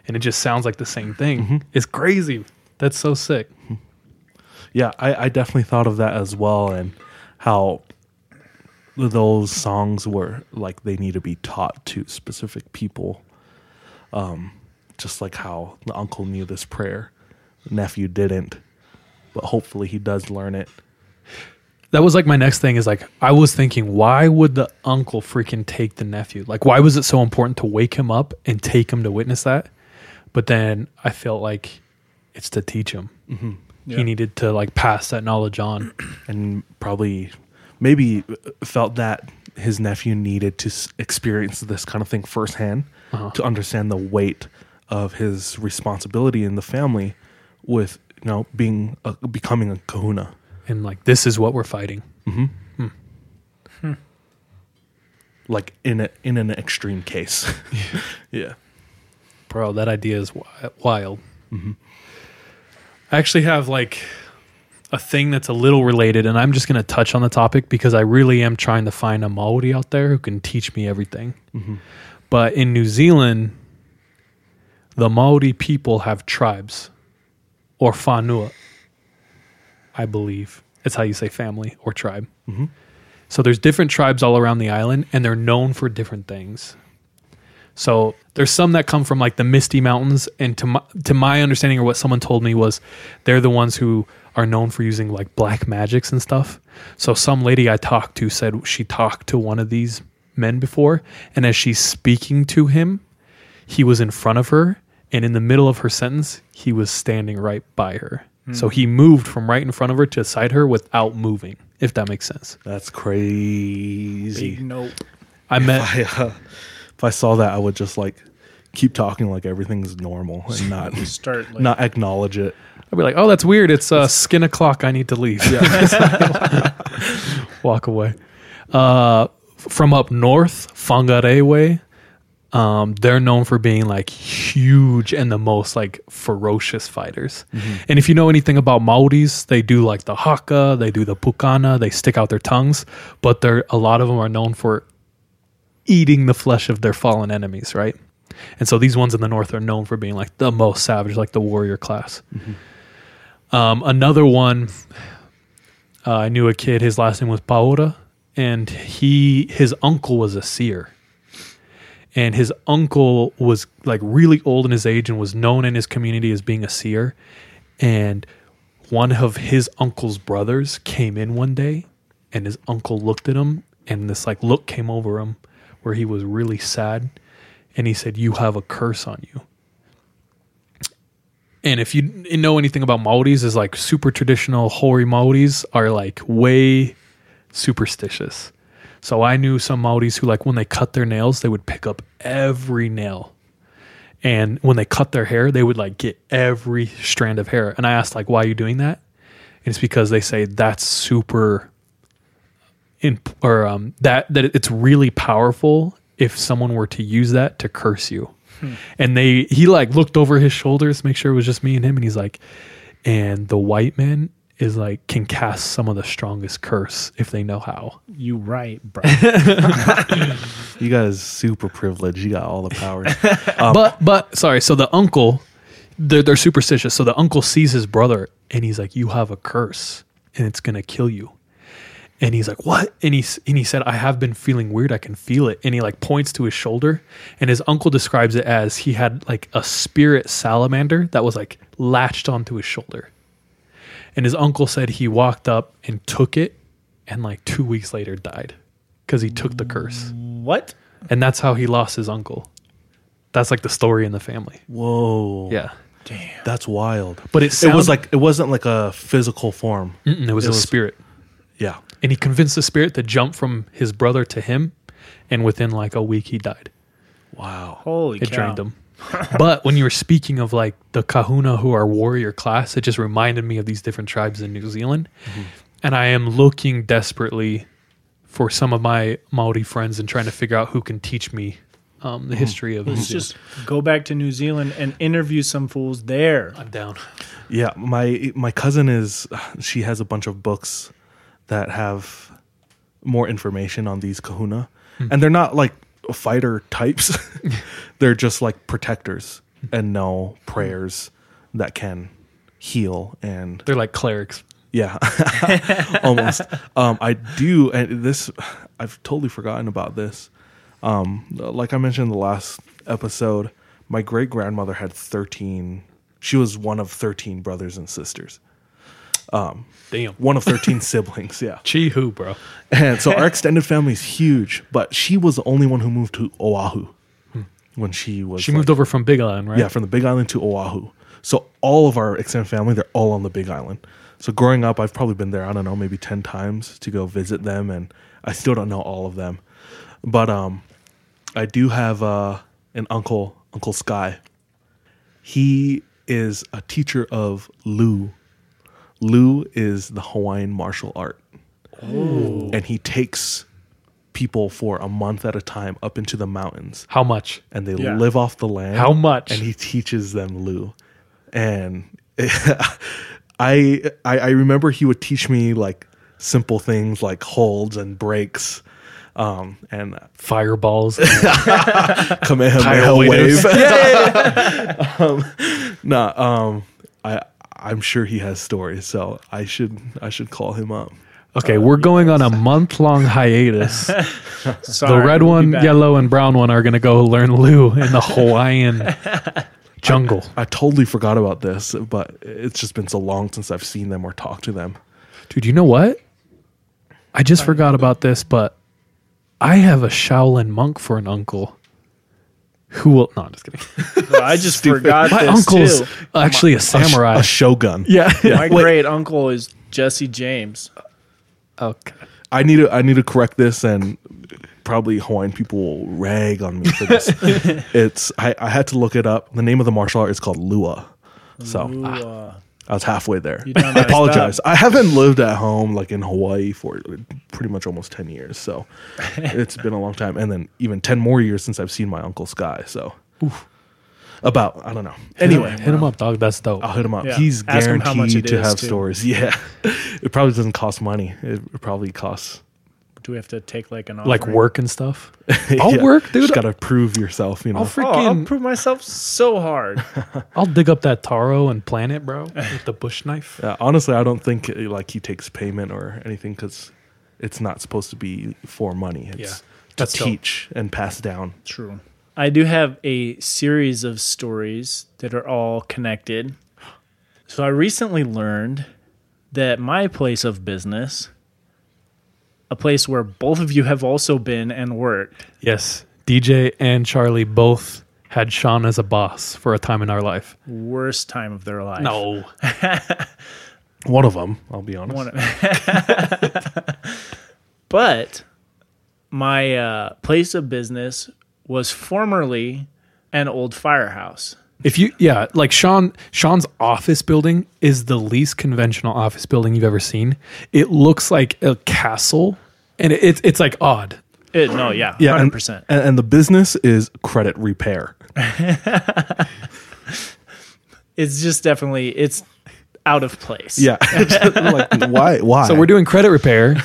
And it just sounds like the same thing. It's crazy. That's so sick. Yeah, I, I definitely thought of that as well, and how those songs were like they need to be taught to specific people. Um, just like how the uncle knew this prayer, the nephew didn't, but hopefully he does learn it. That was like my next thing is like I was thinking why would the uncle freaking take the nephew? Like why was it so important to wake him up and take him to witness that? But then I felt like it's to teach him. He needed to like pass that knowledge on. and probably maybe uh, felt that his nephew needed to s- experience this kind of thing firsthand uh-huh. to understand the weight of his responsibility in the family with you know being a, becoming a kahuna. And like this is what we're fighting. Mm-hmm. Hmm. Hmm. like in a, in an extreme case. Yeah. Bro, that idea is wi- wild. Mm-hmm. I actually have like a thing that's a little related, and I'm just going to touch on the topic because I really am trying to find a Maori out there who can teach me everything. Mm-hmm. But in New Zealand, the Maori people have tribes or whanau, I believe. It's how you say family or tribe. Mm-hmm. So there's different tribes all around the island, and they're known for different things. So there's some that come from like the Misty Mountains, and to my, to my understanding, or what someone told me was, they're the ones who are known for using like black magics and stuff. So some lady I talked to said she talked to one of these men before, and as she's speaking to him, he was in front of her, and in the middle of her sentence, he was standing right by her. So he moved from right in front of her to side her without moving, if that makes sense. That's crazy. Big nope. I met I, uh, if I saw that, I would just like keep talking like everything's normal and not Start like not acknowledge it. I'd be like, "Oh, that's weird. It's uh, skin o'clock. I need to leave." Walk away. Uh, from up north, Whangarei, um, they're known for being like huge and the most like ferocious fighters. And if you know anything about Maoris, they do like the haka, they do the pukana, they stick out their tongues, but they're a lot of them are known for eating the flesh of their fallen enemies, right? And so these ones in the north are known for being like the most savage, like the warrior class. Um, another one, uh, I knew a kid. His last name was Paura, and he his uncle was a seer, and his uncle was like really old in his age and was known in his community as being a seer. And one of his uncle's brothers came in one day, and his uncle looked at him, and this like look came over him, where he was really sad, and he said, "You have a curse on you." And if you know anything about Maoris, is like super traditional Hori Maoris are like way superstitious. So I knew some Maoris who like when they cut their nails, they would pick up every nail. And when they cut their hair, they would like get every strand of hair. And I asked like, why are you doing that? And it's because they say that's super in or um that that it's really powerful if someone were to use that to curse you. And they he like looked over his shoulders, make sure it was just me and him, and he's like, and the white man is like can cast some of the strongest curse if they know how. you right, bro. You guys super privileged. You got all the power. but but sorry, so the uncle, they're, they're superstitious. So the uncle sees his brother and he's like, "You have a curse, and it's gonna kill you." And he's like, "What?" And he and he said, "I have been feeling weird. I can feel it." And he like points to his shoulder, and his uncle describes it as he had like a spirit salamander that was like latched onto his shoulder. And his uncle said he walked up and took it, and like two weeks later died because he took the curse, what? and that's how he lost his uncle. That's like the story in the family. Whoa. Yeah. Damn. That's wild. But it It was like it wasn't like a physical form. Mm-mm, it was It a was- spirit. Yeah. And he convinced the spirit to jump from his brother to him. And within like a week, he died. Wow. Holy It cow. drained him. but when you were speaking of like the kahuna who are warrior class, it just reminded me of these different tribes in New Zealand. And I am looking desperately for some of my Maori friends and trying to figure out who can teach me um, the history of New Let's Zealand. just go back to New Zealand and interview some fools there. I'm down. Yeah, my my cousin is she has a bunch of books that have more information on these kahuna. And they're not like fighter types. they're just like protectors and know prayers that can heal and They're like clerics. yeah, almost. Um, I do, and this I've totally forgotten about this. Um, like I mentioned in the last episode, my great grandmother had thirteen. She was one of thirteen brothers and sisters. Damn. One of thirteen siblings. Yeah, Chi who, bro? and so our extended family is huge. But she was the only one who moved to Oahu when she was. She like- moved over from Big Island, right? yeah, from the Big Island to Oahu. So all of our extended family, they're all on the Big Island. So growing up, I've probably been there. I don't know, maybe ten times to go visit them, and I still don't know all of them. But um, I do have uh, an uncle, Uncle Sky. He is a teacher of Lu. Lu is the Hawaiian martial art, and he takes people for a month at a time up into the mountains How much? and they Yeah. live off the land. How much? And he teaches them Lu. And I, I I remember he would teach me like simple things like holds and breaks, um, and Fireballs. Kamehameha wave. Waiters. um, nah, um, I I'm sure he has stories, so I should I should call him up. Okay, we're going on a month long hiatus. the red we'll one, yellow, and brown one are going to go learn Lu in the Hawaiian jungle. I totally forgot about this, but it's just been so long since I've seen them or talked to them. Dude, you know what? I just forgot about this, but I have a Shaolin monk for an uncle who will. No, I'm just kidding. I just forgot My this uncle's too. actually a samurai. A shogun. yeah. My great uncle is Jesse James. okay. I need to I need to correct this and probably Hawaiian people will rag on me for this. it's I, I had to look it up. The name of the martial art is called Lua. So Ooh, ah, I was halfway there. I apologize. I haven't lived at home like in Hawaii for pretty much almost ten years. So it's been a long time. And then even ten more years since I've seen my Uncle Sky. So about I don't know. Anyway, hit him up, dog. That's dope. I'll hit him up. Yeah. He's Ask him guaranteed it to have too. stories. Yeah. it probably doesn't cost money. It probably costs do we have to take like an like offering? work and stuff. I'll work, dude. Just gotta prove yourself, you know. I'll Oh, I'll freaking. prove myself so hard. I'll dig up that taro and plant it, bro, with the bush knife. Yeah, honestly, I don't think uh, like he takes payment or anything because it's not supposed to be for money. It's Yeah, to that's dope. teach and pass down. True. I do have a series of stories that are all connected. So I recently learned that my place of business, a place where both of you have also been and worked, Yes, DJ and Charlie both had Sean as a boss for a time in our life. worst time of their life. No, One of them, I'll be honest. One- but my uh, place of business was formerly an old firehouse. If you yeah, like Sean Sean's office building is the least conventional office building you've ever seen. It looks like a castle, and it, it's it's like odd. It, no, yeah, yeah, hundred and, percent. and, and the business is credit repair. It's just definitely it's out of place. Yeah, like why? Why? So we're doing credit repair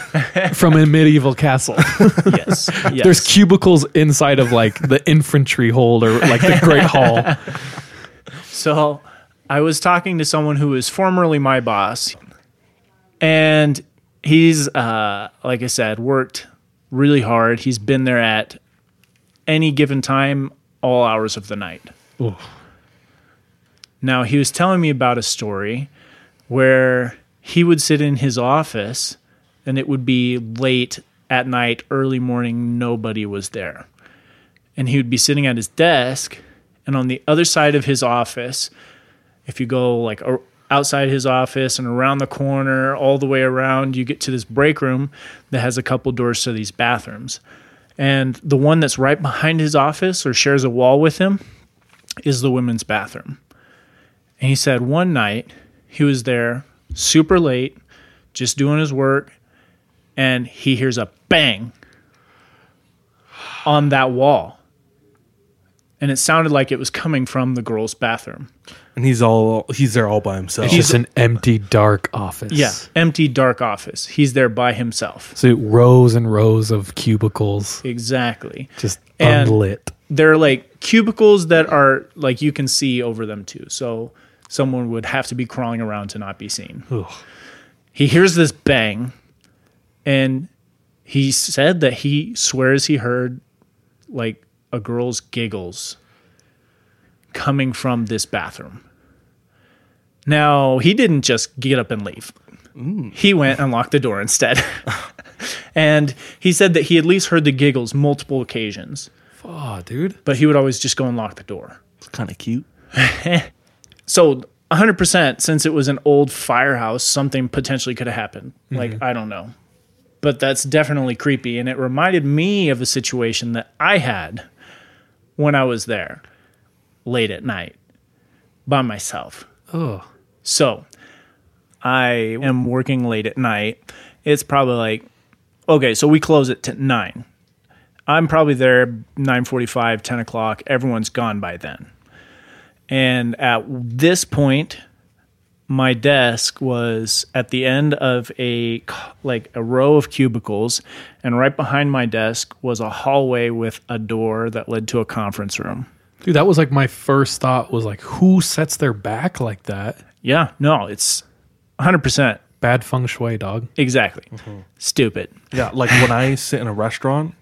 from a medieval castle. yes, yes. There's cubicles inside of like the infantry hold or like the great hall. So I was talking to someone who was formerly my boss, and he's, uh, like I said, worked really hard. He's been there at any given time, all hours of the night. Ooh. Now, he was telling me about a story where he would sit in his office and it would be late at night, early morning, nobody was there. And he would be sitting at his desk, and on the other side of his office, if you go like outside his office and around the corner, all the way around, you get to this break room that has a couple doors to these bathrooms. And the one that's right behind his office or shares a wall with him is the women's bathroom. And he said one night he was there super late, just doing his work, and he hears a bang on that wall. And it sounded like it was coming from the girl's bathroom. and he's all he's there all by himself. It's just an empty, dark office. Yeah, empty, dark office. He's there by himself. So rows and rows of cubicles, Exactly. just And- unlit. They're like cubicles that are like you can see over them too. So someone would have to be crawling around to not be seen. Ugh. he hears this bang and he said that he swears he heard like a girl's giggles coming from this bathroom. Now, he didn't just get up and leave. Mm. He went and locked the door instead. and he said that he at least heard the giggles multiple occasions, Oh, dude. but he would always just go and lock the door. It's kind of cute. So 100% since it was an old firehouse, something potentially could have happened. Mm-hmm. Like, I don't know. But that's definitely creepy. And it reminded me of a situation that I had when I was there late at night by myself. Oh, So I am working late at night. It's probably like, okay, so we close at 10, 9. I'm probably there 9.45, 10 o'clock. Everyone's gone by then. And at this point, my desk was at the end of a like a row of cubicles and right behind my desk was a hallway with a door that led to a conference room. Dude, that was like my first thought was like, who sets their back like that? Yeah, no, it's 100% Bad feng shui, dog. exactly. Mm-hmm. Stupid. Yeah, like when I sit in a restaurant,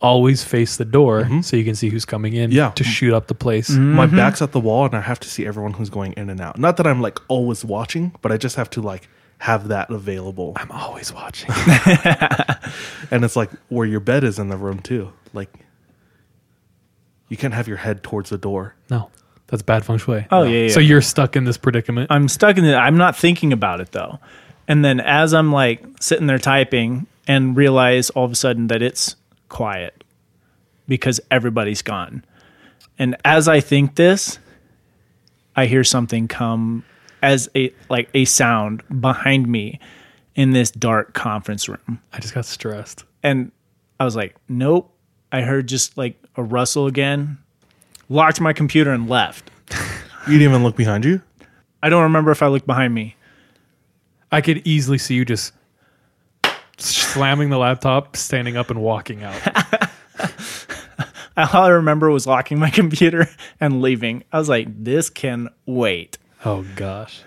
Always face the door mm-hmm. so you can see who's coming in Yeah. to shoot up the place. my mm-hmm. back's at the wall and I have to see everyone who's going in and out. Not that I'm like always watching, but I just have to like have that available. I'm always watching. And it's like where your bed is in the room too. Like you can't have your head towards the door. no, that's bad feng shui. Oh, yeah, yeah. So you're stuck in this predicament. I'm stuck in it. I'm not thinking about it though. And then as I'm like sitting there typing and realize all of a sudden that it's quiet because everybody's gone. And as I think this, I hear something come as a like a sound behind me in this dark conference room. I just got stressed. And I was like, nope. I heard just like a rustle again, locked my computer and left. You didn't even look behind you? I don't remember if I looked behind me. I could easily see you just slamming the laptop, standing up, and walking out. All I remember was locking my computer and leaving. I was like, this can wait. oh gosh.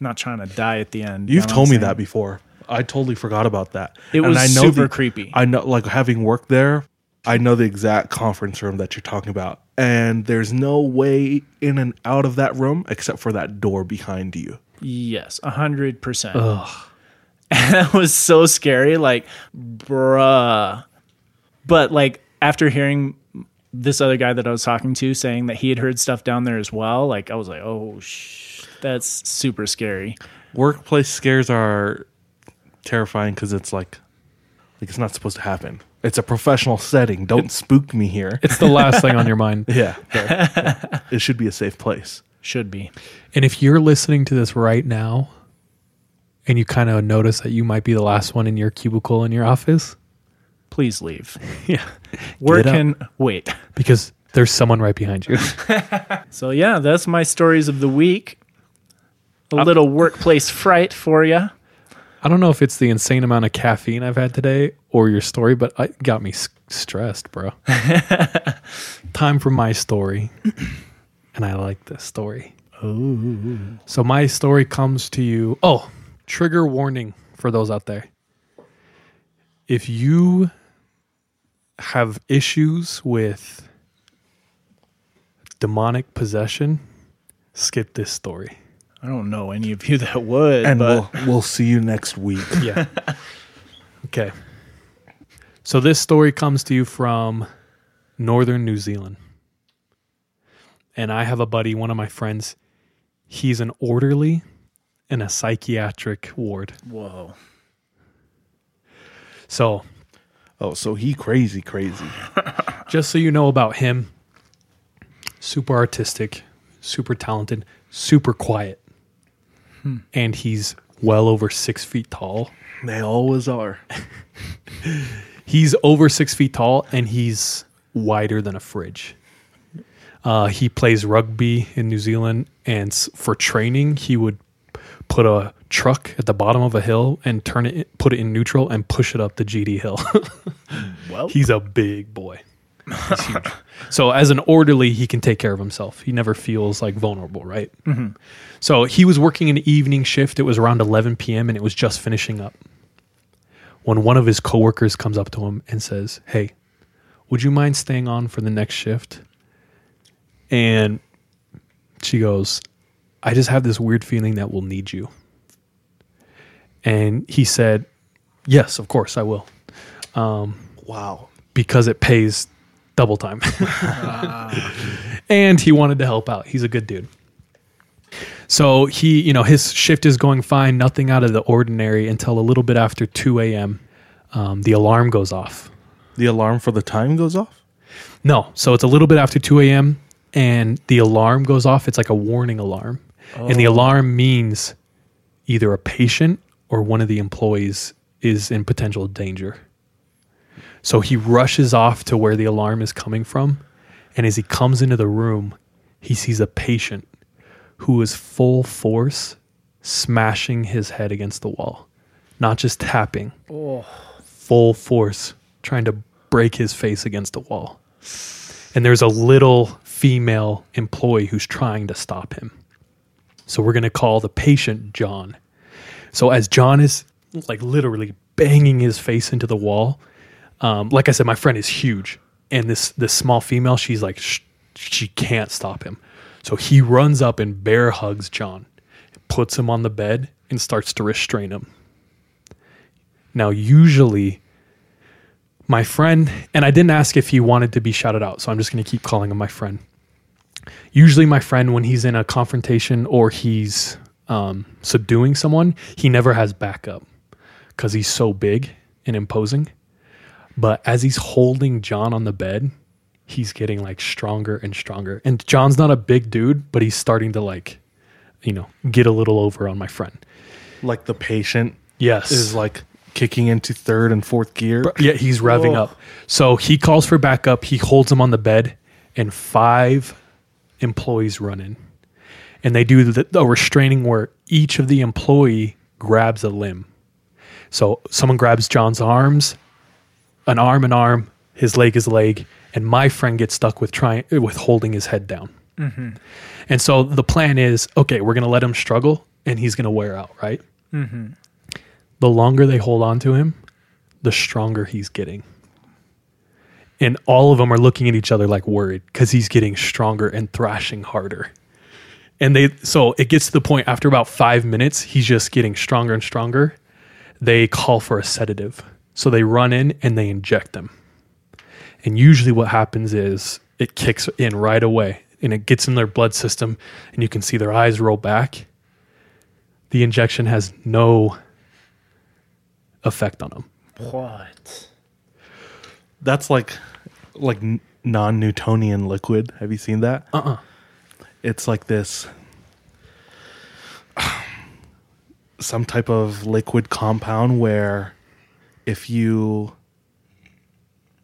not trying to die at the end. You've You know told me that before. I totally forgot about that. It was super creepy. I know, like having worked there, I know the exact conference room that you're talking about, and there's no way in and out of that room except for that door behind you. Yes, a hundred percent. And that was so scary. Like, bruh. But like after hearing this other guy that I was talking to saying that he had heard stuff down there as well, like I was like, oh, sh- that's super scary. Workplace scares are terrifying because it's like, like it's not supposed to happen. It's a professional setting. Don't spook me here. It's the last thing on your mind. Yeah, yeah. it should be a safe place. Should be. And if you're listening to this right now and you kind of notice that you might be the last one in your cubicle in your office, Please leave. yeah, Work can wait. because there's someone right behind you. So yeah, that's my stories of the week. A little workplace fright for you. I don't know if it's the insane amount of caffeine I've had today or your story, but it got me s- stressed, bro. Time for my story. and I like this story. So my story comes to you. Oh, trigger warning for those out there. If you have issues with demonic possession, skip this story. I don't know any of you that would, And but we'll we'll see you next week. Yeah. okay. So this story comes to you from northern New Zealand. And I have a buddy, one of my friends. He's an orderly in a psychiatric ward. whoa. So, Oh, so he crazy, crazy. just so you know about him, super artistic, super talented, super quiet. And he's well over six feet tall. They always are. He's over six feet tall and he's wider than a fridge. Uh, he plays rugby in New Zealand, and for training, he would put a truck at the bottom of a hill and turn it, put it in neutral, and push it up the GD hill. Well, He's a big boy. So as an orderly, he can take care of himself. He never feels like vulnerable, right? Mm-hmm. So he was working an evening shift. It was around 11 p.m. and it was just finishing up. When one of his coworkers comes up to him and says, "Hey, would you mind staying on for the next shift?" And she goes, "I just have this weird feeling that we'll need you." And he said, "Yes, of course I will." Um, Wow. because it pays double time. and he wanted to help out. He's a good dude. So he, you know, his shift is going fine, nothing out of the ordinary until a little bit after 2 a.m. Um, the alarm goes off. The alarm for the time goes off? No, so it's a little bit after 2 a.m. and the alarm goes off. It's like a warning alarm. And the alarm means either a patient or one of the employees is in potential danger. So he rushes off to where the alarm is coming from. And as he comes into the room, he sees a patient who is full force smashing his head against the wall, not just tapping, oh. full force trying to break his face against the wall. And there's a little female employee who's trying to stop him. So we're going to call the patient John. So as John is like literally banging his face into the wall, um, like I said, my friend is huge, and this this small female, she's like sh- she can't stop him. So he runs up and bear hugs John, puts him on the bed, and starts to restrain him. Now, usually, my friend, and I didn't ask if he wanted to be shouted out, so I'm just going to keep calling him my friend. Usually, my friend, when he's in a confrontation or he's um, subduing someone, he never has backup because he's so big and imposing. But as he's holding John on the bed, he's getting like stronger and stronger. And John's not a big dude, but he's starting to like, you know, get a little over on my friend. Like the patient Yes. is like kicking into third and fourth gear. Yeah, he's revving Whoa. up. So he calls for backup. He holds him on the bed, and five employees running. And they do the, a restraining where each of the employee grabs a limb. So someone grabs John's arms, an arm, an arm, his leg is leg, and my friend gets stuck with trying with holding his head down. Mm-hmm. And so the plan is, okay, we're gonna let him struggle, and he's gonna wear out, right? Mm-hmm. the longer they hold on to him, the stronger he's getting. And all of them are looking at each other like worried because he's getting stronger and thrashing harder. And they, so it gets to the point after about five minutes, he's just getting stronger and stronger. They call for a sedative. So they run in and they inject them. And usually what happens is it kicks in right away and it gets in their blood system and you can see their eyes roll back. The injection has no effect on them. What? That's like like non-Newtonian liquid. Have you seen that? Uh-uh. It's like this some type of liquid compound where if you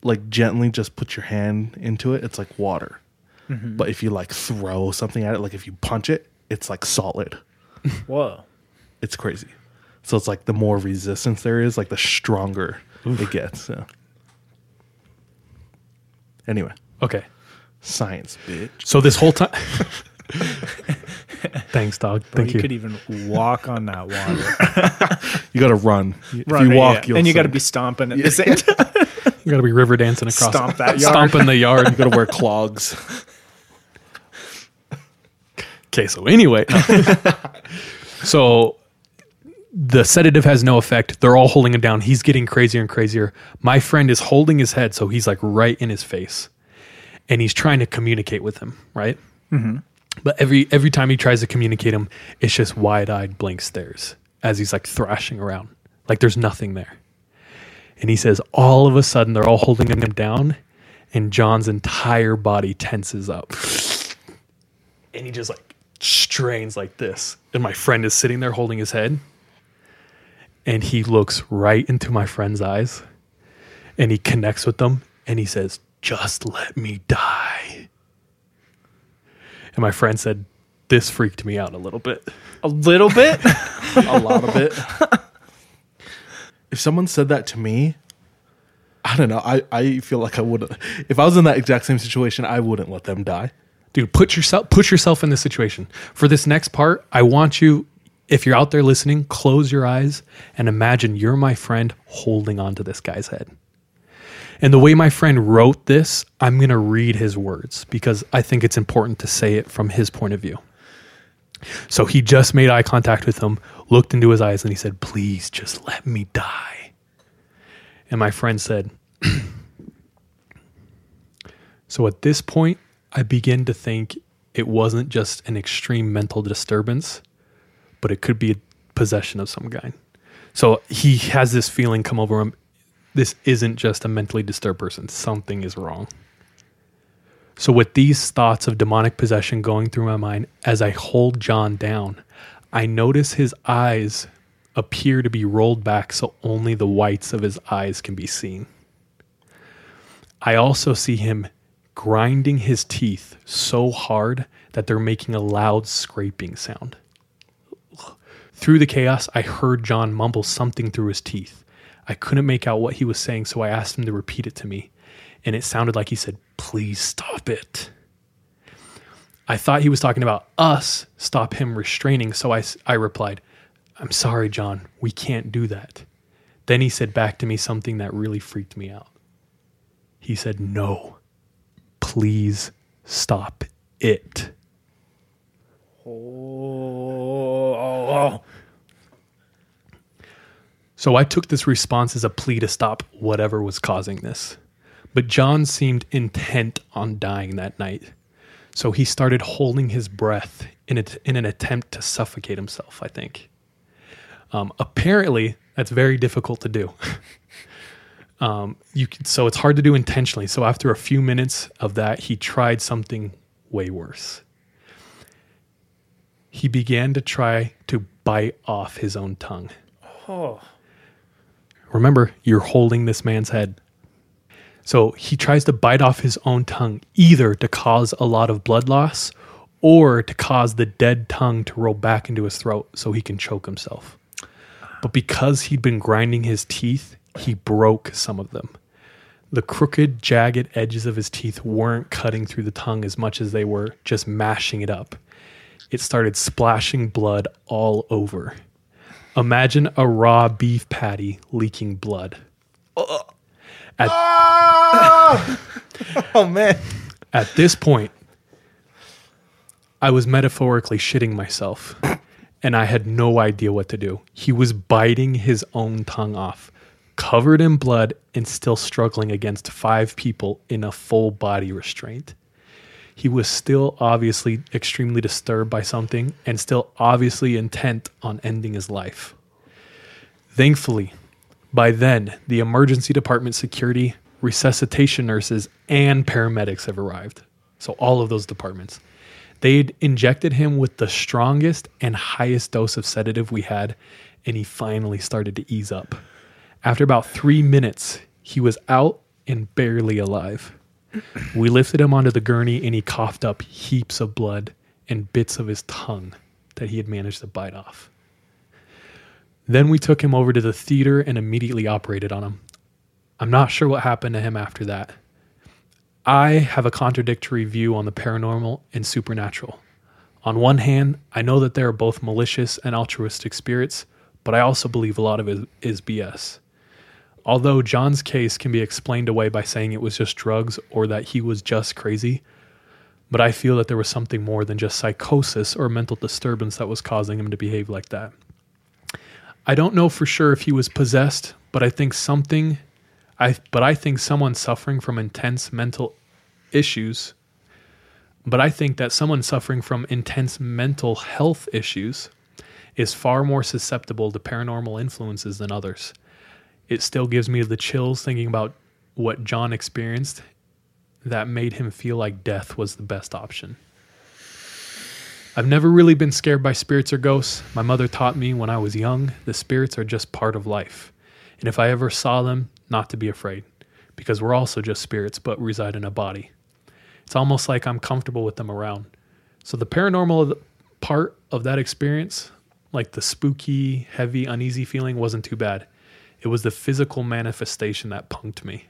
like gently just put your hand into it, it's like water. Mm-hmm. But if you like throw something at it, like if you punch it, it's like solid. Whoa. It's crazy. So it's like the more resistance there is, like the stronger it gets. So. Anyway, Okay. science, bitch. So this whole time. Thanks, dog. Thank you you. could even walk on that water. You got to run. If Run you it, walk, yeah. you'll and you got to be stomping at the same time. You got to be river dancing across. Stomp that yard. Stomping the yard. You got to wear clogs. Okay, so anyway. so the sedative has no effect. They're all holding him down. He's getting crazier and crazier. My friend is holding his head, so he's like right in his face. And he's trying to communicate with him, right? Mm-hmm. But every every time he tries to communicate him, it's just wide eyed blank stares as he's like thrashing around. Like there's nothing there. And he says, all of a sudden, they're all holding him down, and John's entire body tenses up. And he just like strains like this. And my friend is sitting there holding his head. And he looks right into my friend's eyes and he connects with them and he says, Just let me die. And my friend said, This freaked me out a little bit. A little bit. a lot of it. if someone said that to me, I don't know. I, I feel like I wouldn't. If I was in that exact same situation, I wouldn't let them die. dude put yourself put yourself in this situation for this next part i want you if you're out there listening close your eyes and imagine you're my friend holding onto this guy's head. And the way my friend wrote this i'm going to read his words because i think it's important to say it from his point of view. So he just made eye contact with him looked into his eyes and he said please just let me die. And my friend said So at this point, I begin to think it wasn't just an extreme mental disturbance, but it could be a possession of some kind. So he has this feeling come over him. This isn't just a mentally disturbed person. Something is wrong. So, with these thoughts of demonic possession going through my mind as I hold John down, I notice his eyes appear to be rolled back so only the whites of his eyes can be seen. I also see him grinding his teeth so hard that they're making a loud scraping sound. Through the chaos, I heard John mumble something through his teeth. I couldn't make out what he was saying, so I asked him to repeat it to me, and it sounded like he said, Please stop it. I thought he was talking about us, stop him restraining, so I, I replied, I'm sorry, John, we can't do that. Then he said back to me something that really freaked me out. He said, No, please stop it. Oh, So I took this response as a plea to stop whatever was causing this. But John seemed intent on dying that night. So he started holding his breath in, a, in an attempt to suffocate himself, I think. Um, apparently, that's very difficult to do. um, you could, so it's hard to do intentionally. So after a few minutes of that, he tried something way worse. He began to try to bite off his own tongue. Oh. Remember, you're holding this man's head. So he tries to bite off his own tongue, either to cause a lot of blood loss or to cause the dead tongue to roll back into his throat so he can choke himself. But because he'd been grinding his teeth, he broke some of them. The crooked, jagged edges of his teeth weren't cutting through the tongue as much as they were just mashing it up. It started splashing blood all over. Imagine a raw beef patty leaking blood. At, ah! Oh man. at this point, I was metaphorically shitting myself and I had no idea what to do. He was biting his own tongue off, covered in blood and still struggling against five people in a full body restraint. He was still obviously extremely disturbed by something and still obviously intent on ending his life. Thankfully, by then, the emergency department security, resuscitation nurses, and paramedics have arrived. So, all of those departments. They'd injected him with the strongest and highest dose of sedative we had, and he finally started to ease up. After about three minutes, he was out and barely alive. We lifted him onto the gurney, and he coughed up heaps of blood and bits of his tongue that he had managed to bite off. Then we took him over to the theater and immediately operated on him. I'm not sure what happened to him after that. I have a contradictory view on the paranormal and supernatural. On one hand, I know that there are both malicious and altruistic spirits, but I also believe a lot of it is BS. Although John's case can be explained away by saying it was just drugs or that he was just crazy, but I feel that there was something more than just psychosis or mental disturbance that was causing him to behave like that. I don't know for sure if he was possessed, but I think something I but I think someone suffering from intense mental issues but I think that someone suffering from intense mental health issues is far more susceptible to paranormal influences than others. It still gives me the chills thinking about what John experienced that made him feel like death was the best option. I've never really been scared by spirits or ghosts. My mother taught me when I was young the spirits are just part of life. And if I ever saw them, not to be afraid, because we're also just spirits but reside in a body. It's almost like I'm comfortable with them around. So the paranormal part of that experience, like the spooky, heavy, uneasy feeling, wasn't too bad. It was the physical manifestation that punked me.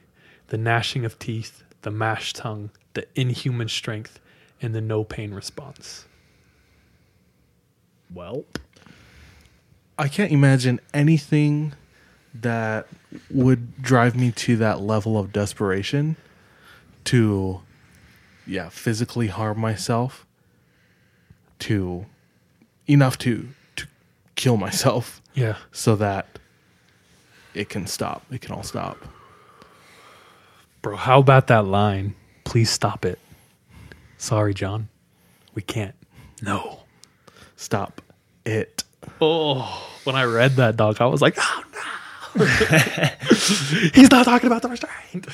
The gnashing of teeth, the mashed tongue, the inhuman strength, and the no pain response. well, I can't imagine anything that would drive me to that level of desperation to yeah, physically harm myself to enough to to kill myself Yeah. so that it can stop. It can all stop. Bro, how about that line? Please stop it. Sorry, John. We can't. No. Stop it. Oh, when I read that, dog, I was like, oh no. He's not talking about the restraint.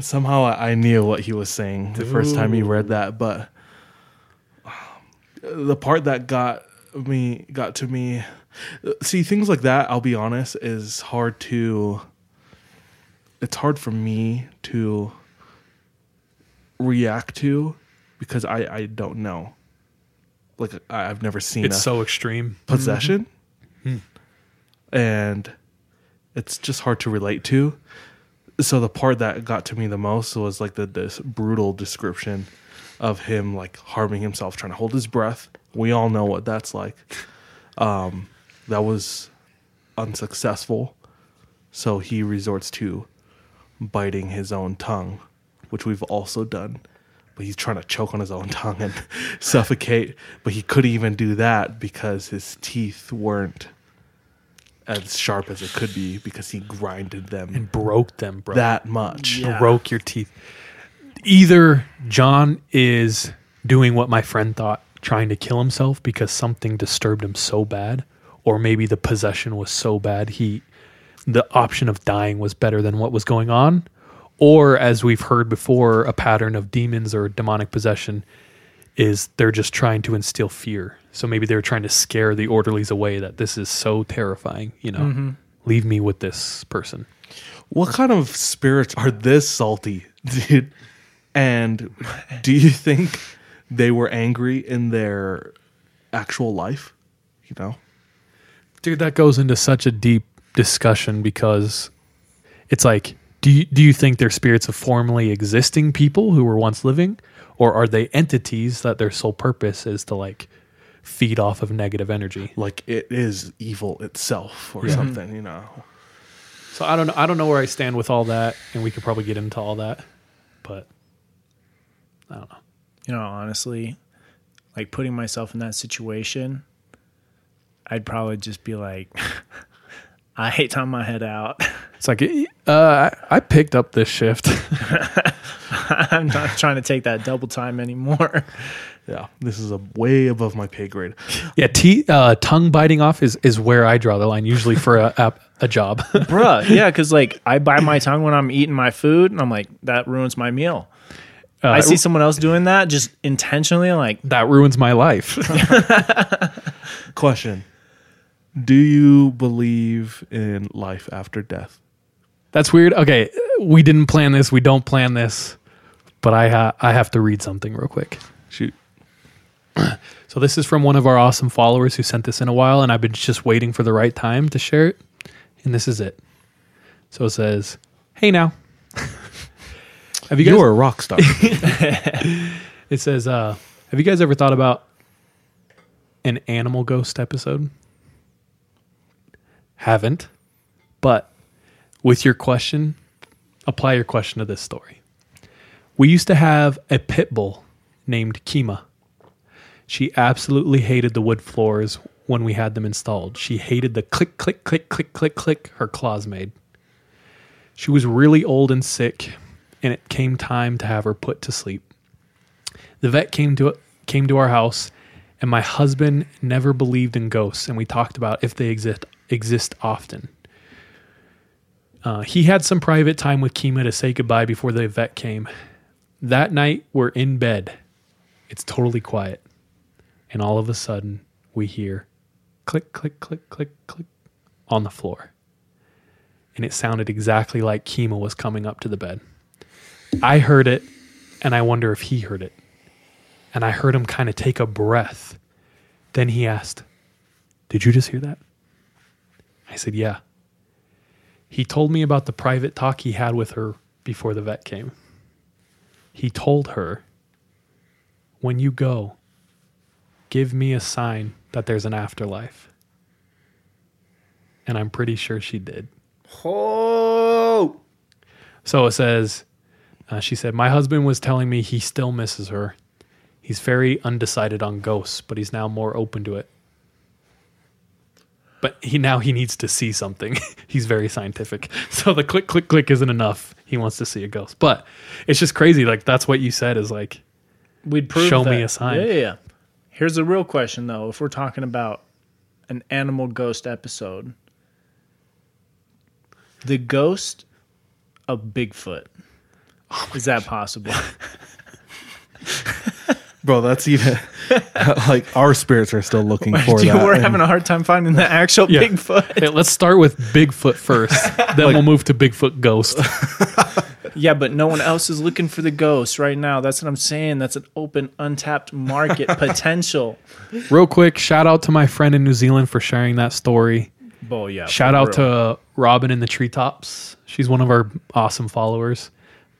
Somehow I knew what he was saying the first time he read that, but um, the part that got me got to me see things like that, I'll be honest, is hard to it's hard for me to react to because I I don't know. Like I, I've never seen It's a so extreme. possession, and it's just hard to relate to. So the part that got to me the most was like the this brutal description of him like harming himself, trying to hold his breath. We all know what that's like. Um, that was unsuccessful, so he resorts to biting his own tongue, which we've also done. But he's trying to choke on his own tongue and suffocate. But he couldn't even do that because his teeth weren't as sharp as it could be because he grinded them And broke them, bro. that much. broke your teeth. Either John is doing what my friend thought, trying to kill himself because something disturbed him so bad, or maybe the possession was so bad he the option of dying was better than what was going on, or as we've heard before, a pattern of demons or demonic possession is they're just trying to instill fear. So maybe they're trying to scare the orderlies away that this is so terrifying, you know. Mm-hmm. Leave me with this person. What kind of spirits are this salty, dude? And do you think they were angry in their actual life? You know? Dude, that goes into such a deep discussion because it's like, do you, do you think they're spirits of formerly existing people who were once living, or are they entities that their sole purpose is to like feed off of negative energy? Like it is evil itself or something, you know? So I don't know. I don't know where I stand with all that, and we could probably get into all that, but I don't know. You know, honestly, like putting myself in that situation, I'd probably just be like, I hate time my head out. It's like uh, I, I picked up this shift. I'm not trying to take that double time anymore. Yeah. This is a way above my pay grade. yeah, te- uh, tongue biting off is is where I draw the line. Usually for a a, a job. Bruh, yeah, because like I bite my tongue when I'm eating my food, and I'm like, that ruins my meal. Uh, I see someone else doing that just intentionally, like, that ruins my life. Question Do you believe in life after death? That's weird. Okay, we didn't plan this. We don't plan this, but I ha- I have to read something real quick. Shoot. So this is from one of our awesome followers who sent this in a while, and I've been just waiting for the right time to share it. And this is it. So it says, "Hey now, have you guys?" You're a rock star. It says, uh, "Have you guys ever thought about an animal ghost episode?" Haven't, but with your question, apply your question to this story. We used to have a pit bull named Kima. She absolutely hated the wood floors when we had them installed. She hated the click, click, click, click, click, click her claws made. She was really old and sick, and it came time to have her put to sleep. The vet came to came to our house, and my husband never believed in ghosts, and we talked about if they exist exist often. Uh, he had some private time with Kima to say goodbye before the vet came. That night, we're in bed. It's totally quiet, and all of a sudden, we hear click, click, click, click, click on the floor, and it sounded exactly like Kima was coming up to the bed. I heard it, and I wonder if he heard it and I heard him kind of take a breath. Then he asked, Did you just hear that? I said, Yeah. He told me about the private talk he had with her before the vet came. He told her, When you go, give me a sign that there's an afterlife. And I'm pretty sure she did. oh, So it says, uh, she said, My husband was telling me he still misses her. He's very undecided on ghosts, but he's now more open to it. But he now he needs to see something. he's very scientific. So the click click click isn't enough. He wants to see a ghost. But it's just crazy. Like that's what you said is like we'd prove Show me a sign. Yeah, yeah, yeah. Here's the real question, though. If we're talking about an animal ghost episode, the ghost of Bigfoot. Oh is that possible? Bro, that's even like our spirits are still looking for Dude, that. we're and having a hard time finding the actual Yeah. Bigfoot. Hey, let's start with Bigfoot first. then we'll move to Bigfoot Ghost. Yeah, but no one else is looking for the ghost right now. That's what I'm saying. That's an open, untapped market potential. Real quick, shout out to my friend in New Zealand for sharing that story. Oh yeah. Shout out real. to uh, Robin in the treetops. She's one of our awesome followers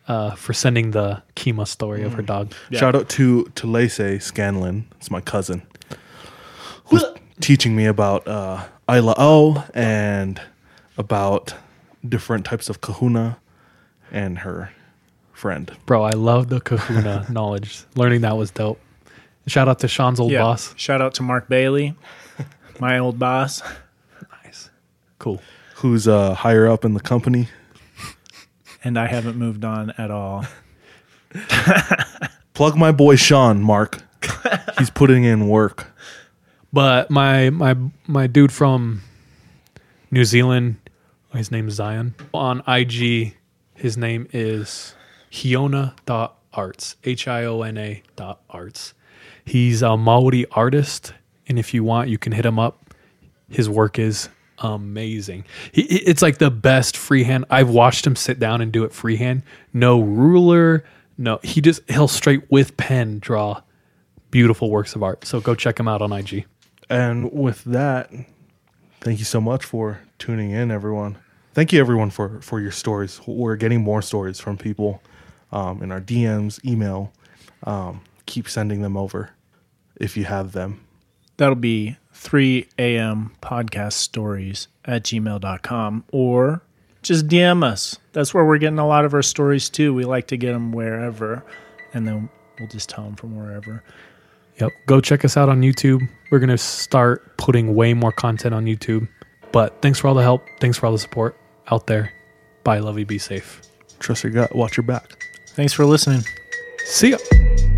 uh, for sending the Kima story of her dog. Shout out to to Lacey Scanlon. It's my cousin. Who's teaching me about uh, Isla O and about different types of kahuna and her friend. Bro, I love the kahuna knowledge. Learning that was dope. Shout out to Sean's old yeah. boss. Shout out to Mark Bailey, my old boss. Nice. Cool. Who's uh, higher up in the company. And I haven't moved on at all. Plug my boy Sean, Mark. He's putting in work. But my my my dude from New Zealand, his name is Zion. On IG, his name is Hiona.arts. H I O N A dot arts. He's a Maori artist, and if you want, you can hit him up. His work is amazing. He, he- it's like the best freehand. I've watched him sit down and do it freehand. No ruler. No, he just he'll straight with pen draw beautiful works of art. So go check him out on IG. And with that, thank you so much for tuning in, everyone. Thank you, everyone, for for your stories. We're getting more stories from people um, in our DMs, email. Um, keep sending them over if you have them. That'll be 3 a.m. podcast stories at gmail.com or just DM us. That's where we're getting a lot of our stories too. We like to get them wherever and then we'll just tell them from wherever. Yep. Go check us out on YouTube. We're going to start putting way more content on YouTube. But thanks for all the help. Thanks for all the support out there. Bye, love you. Be safe. Trust your gut. Watch your back. Thanks for listening. See ya.